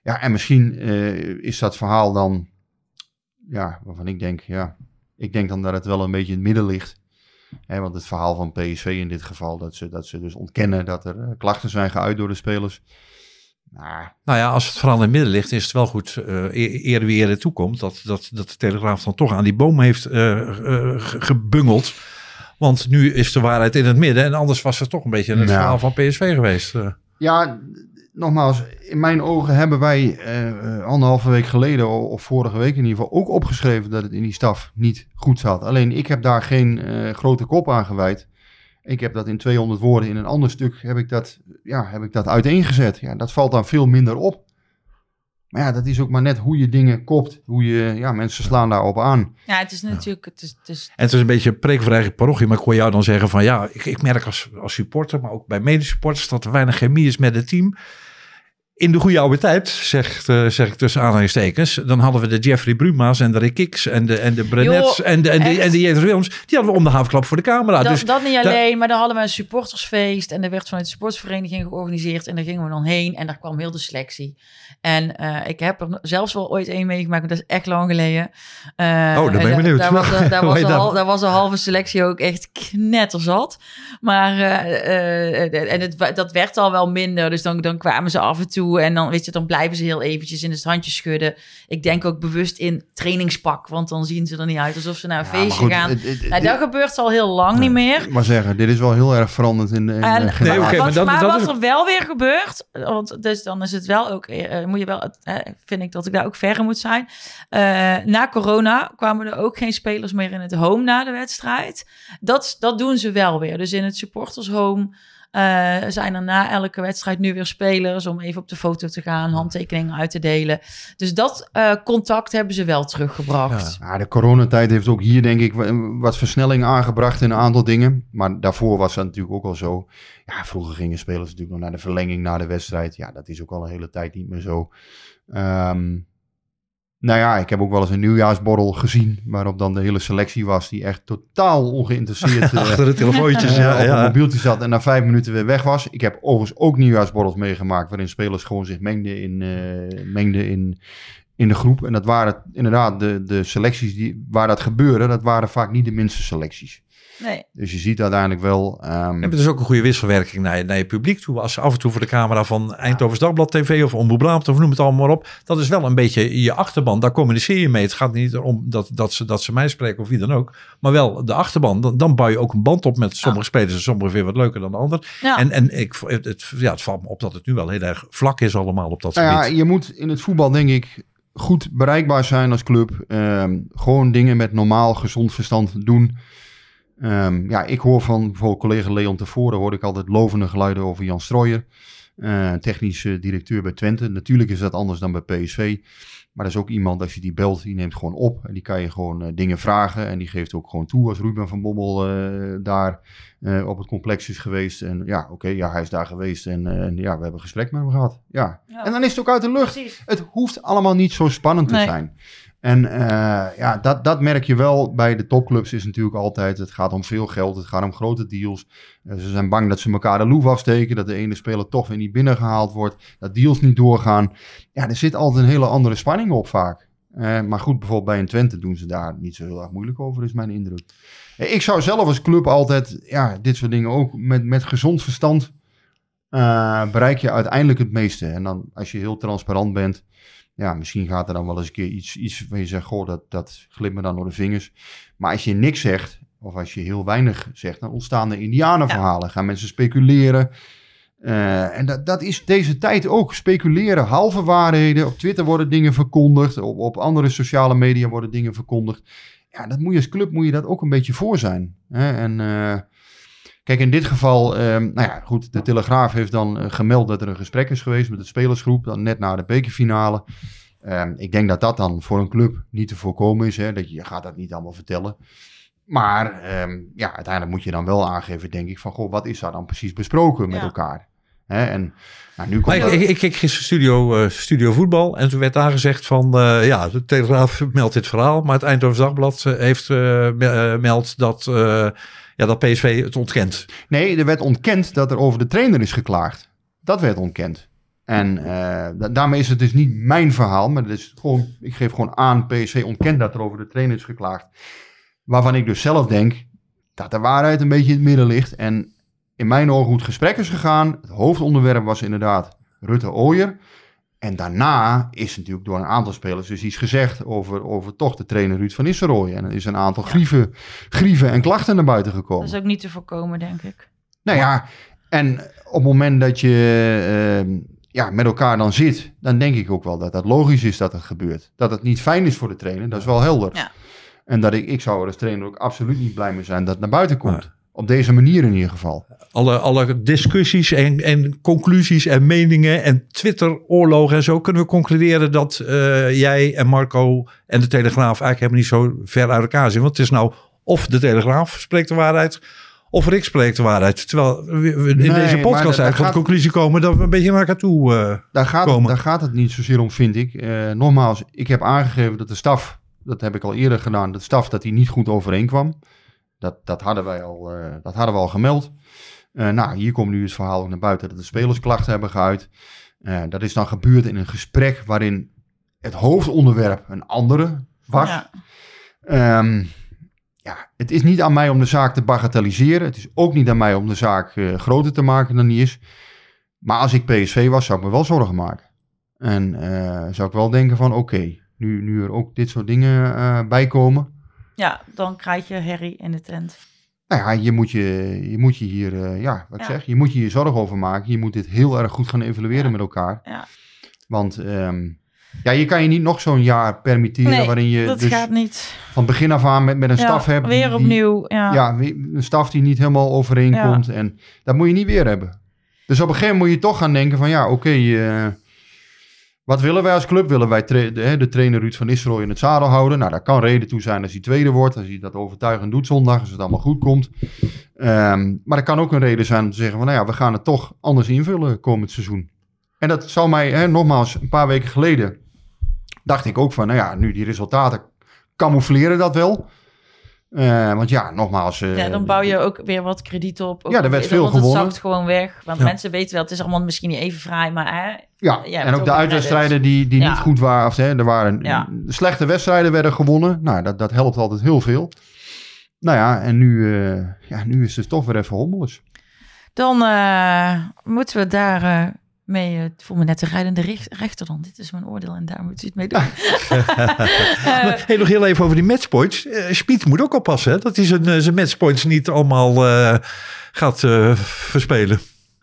Ja, en misschien eh, is dat verhaal dan, ja, waarvan ik denk, ja, ik denk dan dat het wel een beetje in het midden ligt. Want het verhaal van PSV in dit geval, dat ze, dat ze dus ontkennen dat er eh, klachten zijn geuit door de spelers. Nou, Nou ja, als het verhaal in het midden ligt, is het wel goed, eh eer eer wie er toekomt, dat, dat, dat de Telegraaf dan toch aan die boom heeft eh, ge- gebungeld. Want nu is de waarheid in het midden en anders was het toch een beetje het Nou. verhaal van PSV geweest. Ja, nogmaals, in mijn ogen hebben wij eh, eh, anderhalve week geleden, of vorige week in ieder geval, ook opgeschreven dat het in die staf niet goed zat. Alleen ik heb daar geen eh, grote kop aan gewijd. Ik heb dat in 200 woorden in een ander stuk heb ik dat, ja, heb ik dat uiteengezet. Ja, dat valt dan veel minder op. Maar ja, dat is ook maar net hoe je dingen kopt. Hoe je, ja, mensen slaan daarop aan. Ja, het is natuurlijk... Het is, het is, En het is een beetje preek voor eigen parochie, maar ik hoor jou dan zeggen van ja, ik, ik merk als, als supporter, maar ook bij medesupporters, dat er weinig chemie is met het team. In de goede oude tijd, zegt, eh, zeg ik tussen aanhalingstekens, dan hadden we de Jeffrey Bruma's en de Rick Kicks en de, en de Brennets Joh, en de, en de, en de Jeter Wilms. Die hadden we om de havenklap voor de camera. dat, dus dat niet daar- alleen, maar dan hadden we een supportersfeest. En er werd vanuit de sportsvereniging georganiseerd. En daar gingen we dan heen. En daar kwam heel de selectie. En eh, ik heb er zelfs wel ooit één meegemaakt. Maar dat is echt lang geleden. Eh, Oh, dan ben ik en benieuwd. Daar was, <laughs> de- daar, was de, hal- daar was de halve selectie ook echt knetterzat. Maar en het, dat werd al wel minder. Dus dan, dan kwamen ze af en toe. En dan, weet je, dan blijven ze heel eventjes in het handje schudden. Ik denk ook bewust in trainingspak. Want dan zien ze er niet uit alsof ze naar een Ja, feestje goed, gaan. het- het- Nou, dit- dat gebeurt al heel lang niet meer. Maar zeggen, dit is wel heel erg veranderd in de, in En. Nee, oké, wat, maar dat- maar dat wat is- er wel weer gebeurt, want dus dan is het wel ook, eh, moet je wel, eh, vind ik dat ik daar ook verre moet zijn. Eh, na corona kwamen er ook geen spelers meer in het home na de wedstrijd. Dat, dat doen ze wel weer. Dus in het supporters home Eh, zijn er na elke wedstrijd nu weer spelers om even op de foto te gaan, handtekeningen uit te delen. Dus dat eh, contact hebben ze wel teruggebracht. Ja, de coronatijd heeft ook hier denk ik wa- wat versnelling aangebracht in een aantal dingen. Maar daarvoor was dat natuurlijk ook al zo. Ja, vroeger gingen spelers natuurlijk nog naar de verlenging na de wedstrijd. Ja, dat is ook al een hele tijd niet meer zo. Ehm, nou ja, ik heb ook wel eens een nieuwjaarsborrel gezien. Waarop dan de hele selectie was die echt totaal ongeïnteresseerd... <laughs> eh, Achter de telefoontjes, eh, ja. op een mobieltje zat en na vijf minuten weer weg was. Ik heb overigens ook nieuwjaarsborrels meegemaakt waarin spelers gewoon zich mengden in, eh, mengden in, in de groep. En dat waren inderdaad de, de selecties die, waar dat gebeurde, dat waren vaak niet de minste selecties. Nee. Dus je ziet uiteindelijk wel... ehm, En het is ook een goede wisselwerking naar je, naar je publiek toe. Als ze af en toe voor de camera van Eindhovens Dagblad TV of Omroep Brabant of noem het allemaal maar op. Dat is wel een beetje je achterban. Daar communiceer je mee. Het gaat niet om dat, dat, ze, dat ze mij spreken of wie dan ook. Maar wel de achterban. Dan, dan bouw je ook een band op met sommige spelers. En sommige weer wat leuker dan de ander. Ja. En, en ik, het, het, ja, het valt me op dat het nu wel heel erg vlak is allemaal op dat Nou ja, gebied. je moet in het voetbal denk ik goed bereikbaar zijn als club. Ehm, gewoon dingen met normaal gezond verstand doen. Ehm, ja, ik hoor van bijvoorbeeld collega Leon tevoren hoor ik altijd lovende geluiden over Jan Strooijer. eh, technisch directeur bij Twente. Natuurlijk is dat anders dan bij PSV. Maar dat is ook iemand, als je die belt, die neemt gewoon op. En die kan je gewoon eh, dingen vragen. En die geeft ook gewoon toe als Ruben van Bommel eh, daar op het complex is geweest. En ja, oké, ja, hij is daar geweest. En, en ja, we hebben een gesprek met hem gehad. Ja. Ja. En dan is het ook uit de lucht. Precies. Het hoeft allemaal niet zo spannend te Nee. zijn. En eh, ja, dat, dat merk je wel bij de topclubs is natuurlijk altijd, het gaat om veel geld, het gaat om grote deals. Eh, ze zijn bang dat ze elkaar de loef afsteken, dat de ene speler toch weer niet binnengehaald wordt, dat deals niet doorgaan. Ja, er zit altijd een hele andere spanning op vaak. Eh, maar goed, bijvoorbeeld bij een Twente doen ze daar niet zo heel erg moeilijk over, is mijn indruk. Ik zou zelf als club altijd, ja, dit soort dingen ook met, met gezond verstand bereik je uiteindelijk het meeste. En dan als je heel transparant bent, ja, misschien gaat er dan wel eens een keer iets, iets waar je zegt, goh, dat, dat glipt me dan door de vingers. Maar als je niks zegt, of als je heel weinig zegt, dan ontstaan er indianenverhalen. Gaan mensen speculeren. Eh, en dat, dat is deze tijd ook. Speculeren, halve waarheden. Op Twitter worden dingen verkondigd. Op, op andere sociale media worden dingen verkondigd. Ja, dat moet je als club moet je dat ook een beetje voor zijn. Hè? En eh, kijk, in dit geval, ehm, nou ja, goed, de Telegraaf heeft dan eh, gemeld dat er een gesprek is geweest met de spelersgroep, dan net na de bekerfinale. Ehm, ik denk dat dat dan voor een club niet te voorkomen is. Hè? Dat je, je gaat dat niet allemaal vertellen. Maar ehm, ja, uiteindelijk moet je dan wel aangeven, denk ik, van goh, wat is daar dan precies besproken met Ja. elkaar? Hè? En nou, nu komt ik, ik, ik keek gisteren studio, eh, studio voetbal en toen werd daar gezegd van eh, ja, de Telegraaf <laughs> meldt dit verhaal, maar het Eindhoven Dagblad heeft eh, meldt dat, ja, dat PSV het ontkent. Nee, er werd ontkend dat er over de trainer is geklaagd. Dat werd ontkend. En eh, da- daarmee is het dus niet mijn verhaal, maar het is gewoon, ik geef gewoon aan, PSV ontkent dat er over de trainer is geklaagd. Waarvan ik dus zelf denk dat de waarheid een beetje in het midden ligt. En in mijn ogen hoe het gesprek is gegaan, het hoofdonderwerp was inderdaad Rutte Ooyer. En daarna is natuurlijk door een aantal spelers dus iets gezegd over, over toch de trainer Ruud van Nistelrooy. En er is een aantal grieven, grieven en klachten naar buiten gekomen. Dat is ook niet te voorkomen, denk ik. Nou ja, en op het moment dat je ehm, ja, met elkaar dan zit, dan denk ik ook wel dat dat logisch is dat het gebeurt. Dat het niet fijn is voor de trainer, dat is wel helder. Ja. En dat ik, ik zou er als trainer ook absoluut niet blij mee zijn dat het naar buiten komt. Op deze manier in ieder geval. Alle, alle discussies en, en conclusies en meningen en Twitter-oorlogen en zo kunnen we concluderen dat eh, jij en Marco en de Telegraaf eigenlijk helemaal niet zo ver uit elkaar zijn. Want het is nou of de Telegraaf spreekt de waarheid of Rick spreekt de waarheid. Terwijl we, in Nee, deze podcast eigenlijk tot de conclusie komen dat we een beetje naar elkaar toe... eh, Daar gaat, Komen. daar gaat het niet zozeer om, vind ik. Eh, nogmaals, ik heb aangegeven dat de staf, dat heb ik al eerder gedaan, de staf dat die niet goed overeenkwam. Dat, dat, hadden, wij al, dat hadden we al gemeld. Eh, nou, hier komt nu het verhaal ook naar buiten dat de spelers klachten hebben geuit. Eh, dat is dan gebeurd in een gesprek waarin het hoofdonderwerp een andere was. Ja. Ehm, ja, het is niet aan mij om de zaak te bagatelliseren. Het is ook niet aan mij om de zaak eh, groter te maken dan die is. Maar als ik PSV was, zou ik me wel zorgen maken. En zou ik wel denken van oké, nu, nu er ook dit soort dingen bij komen. ja, dan krijg je herrie in de tent. Nou ja, je moet je, je, moet je hier, eh, ja, wat ik zeg, je moet je hier zorgen over maken. Je moet dit heel erg goed gaan evalueren Ja. met elkaar. Ja. Want ehm, Ja, je kan je niet nog zo'n jaar permitteren Nee, waarin je dat dus gaat niet. van begin af aan met, met een staf hebt. weer die- opnieuw. Ja. Ja, een staf die niet helemaal overeenkomt. En dat moet je niet weer hebben. Dus op een gegeven moment moet je toch gaan denken van ja, oké, eh, wat willen wij als club? Willen wij de, de trainer Ruud van Nistelrooy in het zadel houden? Nou, daar kan reden toe zijn als hij tweede wordt. Als hij dat overtuigend doet zondag, als het allemaal goed komt. Ehm, maar er kan ook een reden zijn om te zeggen van nou ja, we gaan het toch anders invullen komend seizoen. En dat zou mij, hè, nogmaals, een paar weken geleden dacht ik ook van nou ja, nu die resultaten camoufleren dat wel. Eh, want ja, nogmaals. eh, Ja, dan bouw je ook weer wat krediet op. Ook Ja, er werd want veel het gewonnen. zakt gewoon weg. Want Ja. mensen weten wel, het is allemaal misschien niet even fraai, maar hè, Ja, en ook de uitwedstrijden die, die Ja. niet goed waren. Of, hè, er waren Ja. slechte wedstrijden werden gewonnen. Nou, dat, dat helpt altijd heel veel. Nou ja, en nu, eh, ja, nu is het toch weer even hommeles. Dan moeten we daar mee, uh, voel me net de rijdende recht- rechter dan. Dit is mijn oordeel en daar moet u het mee doen. <laughs> hey, nog heel even over die matchpoints. Uh, Spiet moet ook oppassen hè? dat hij zijn, eh, zijn matchpoints niet allemaal eh, gaat eh, verspelen.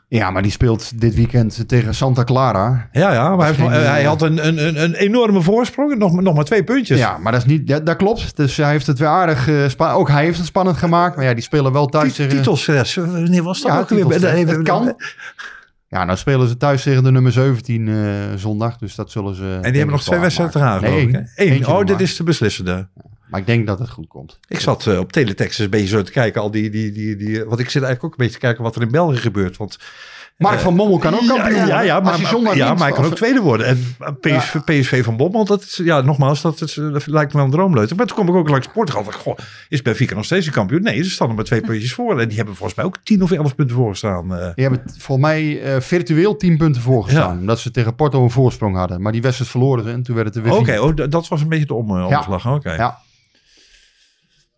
Ja, maar die speelt dit weekend tegen Santa Clara. Ja, ja maar hij, heeft, Geen, nog- hij eh, had een, een, een, een enorme voorsprong. Nog, nog maar twee puntjes. Ja, maar dat, is niet, dat klopt. Dus hij heeft het weer aardig... eh, ook hij heeft het spannend gemaakt. Maar ja, die spelen wel thuis. Titelstress. Wanneer was dat Ja, ook weer? Het kan. Ja, nou spelen ze thuis tegen de nummer 17 eh, zondag. Dus dat zullen ze... En die hebben nog twee wedstrijden te gaan, Nee? Eén. Oh, dit is de beslissende. Maar ik denk dat het goed komt. Ik zat eh, op Teletext een beetje zo te kijken. Al die, die, die, die, want ik zit eigenlijk ook een beetje te kijken wat er in België gebeurt. Want Mark eh, van Bommel kan ook ja, kampioen Ja, ja, Als maar, hij zondag ja, maar hij kan ook tweede worden. En PSV, PSV van Bommel, dat is, ja, nogmaals, dat, is, dat lijkt me wel een droomleuter. Maar toen kom ik ook langs Portugal. dacht Goh, is Benfica nog steeds een kampioen? Nee, ze staan er maar twee puntjes voor. En die hebben volgens mij ook 10 of 11 punten voorgestaan. eh. Die hebben volgens mij eh, virtueel 10 punten voorgestaan. Omdat ze tegen Porto een voorsprong hadden. Maar die wedstrijd verloren ze en toen werd het er weer Oké, oh, dat was een beetje de om, eh, Ja. omslag. Oké. Ja.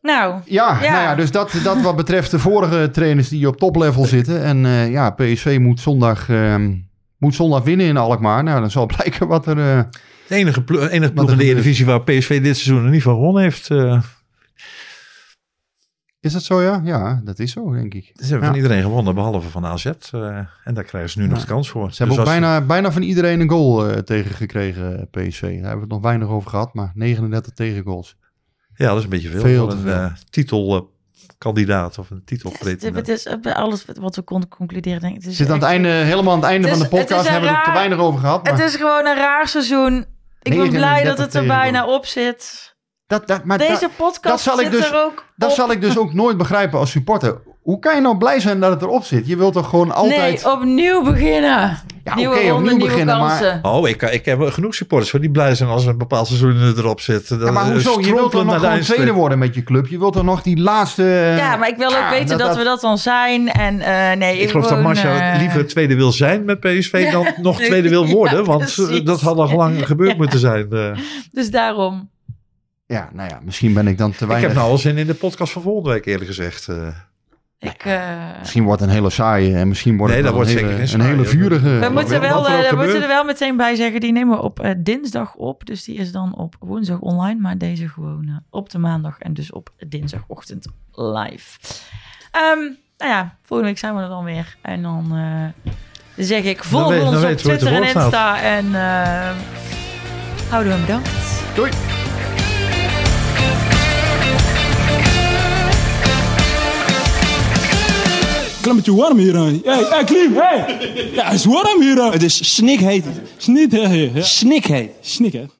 Nou, Ja, Ja. Nou ja, dus dat, dat wat betreft de vorige trainers die op toplevel zitten. En eh, ja, PSV moet zondag, ehm, moet zondag winnen in Alkmaar. Nou, dan zal <laughs> blijken wat er... eh, De enige, plo- enige ploeg in de. Eredivisie waar PSV dit seizoen er niet van gewonnen heeft. eh is dat zo, ja? Ja, dat is zo, denk ik. ze hebben Ja. van iedereen gewonnen, behalve van AZ. eh, en daar krijgen ze nu nog de kans voor. Ze hebben Dus ook bijna, bijna van iedereen een goal eh, tegen gekregen, eh, PSV. Daar hebben we het nog weinig over gehad, maar 39 tegengoals. Ja, dat is een beetje veel. Veel een veel. eh, titelkandidaat of een het, titelpretendent. het is eh, alles wat we konden concluderen. Denk ik. Het is Zit aan het einde, helemaal aan het einde Het van de het podcast hebben we het er te weinig over gehad. Maar Het is gewoon een raar seizoen. Ik ben blij 39 dat het er bijna op zit. Dat, dat, maar Deze dat, podcast dat zal ik zit dus- er ook dat op. zal ik dus ook nooit begrijpen als supporter. Hoe kan je nou blij zijn dat het erop zit? Je wilt toch gewoon altijd... Nee, opnieuw beginnen. Ja, nieuwe oké, ronde, opnieuw nieuwe beginnen, maar-. Oh, ik, ik heb genoeg supporters hoor, die blij zijn als een bepaald seizoen erop zit. Ja, maar hoezo? Je wilt toch nog gewoon tweede worden met je club? Je wilt toch nog die laatste... Ja, maar ik wil ook Ja, weten dat, dat- dat- we dat dan zijn. En eh, nee, Ik geloof dat Marcia eh, liever tweede wil zijn met PSV dan <laughs> nog tweede wil Ja, worden. want eh, precies. dat had al lang <laughs> gebeurd moeten zijn. eh. Dus daarom. Ja, nou ja, misschien ben ik dan te ik weinig... heb nou al zin in de podcast van volgende week eerlijk gezegd. eh. Ik, eh, Misschien wordt het een hele saaie en misschien wordt Nee, het dat wel wordt een, hele, zeker een hele vurige... we moeten wel, er eh, we moeten er wel meteen bij zeggen, die nemen we op eh, dinsdag op. Dus die is dan op woensdag online, maar deze gewoon op de maandag en dus op dinsdagochtend live. Ehm, nou ja, volgende week zijn we er dan weer. En dan eh, zeg ik, volg dan ons op Twitter en. Insta. En eh, houden we hem bedankt. Doei! Klimmetje warm hier aan. Hey, hey, Klim, hey! Ja, het is warm hier aan. Het is snikheet. Snikheet. Snikheet. Snikheet.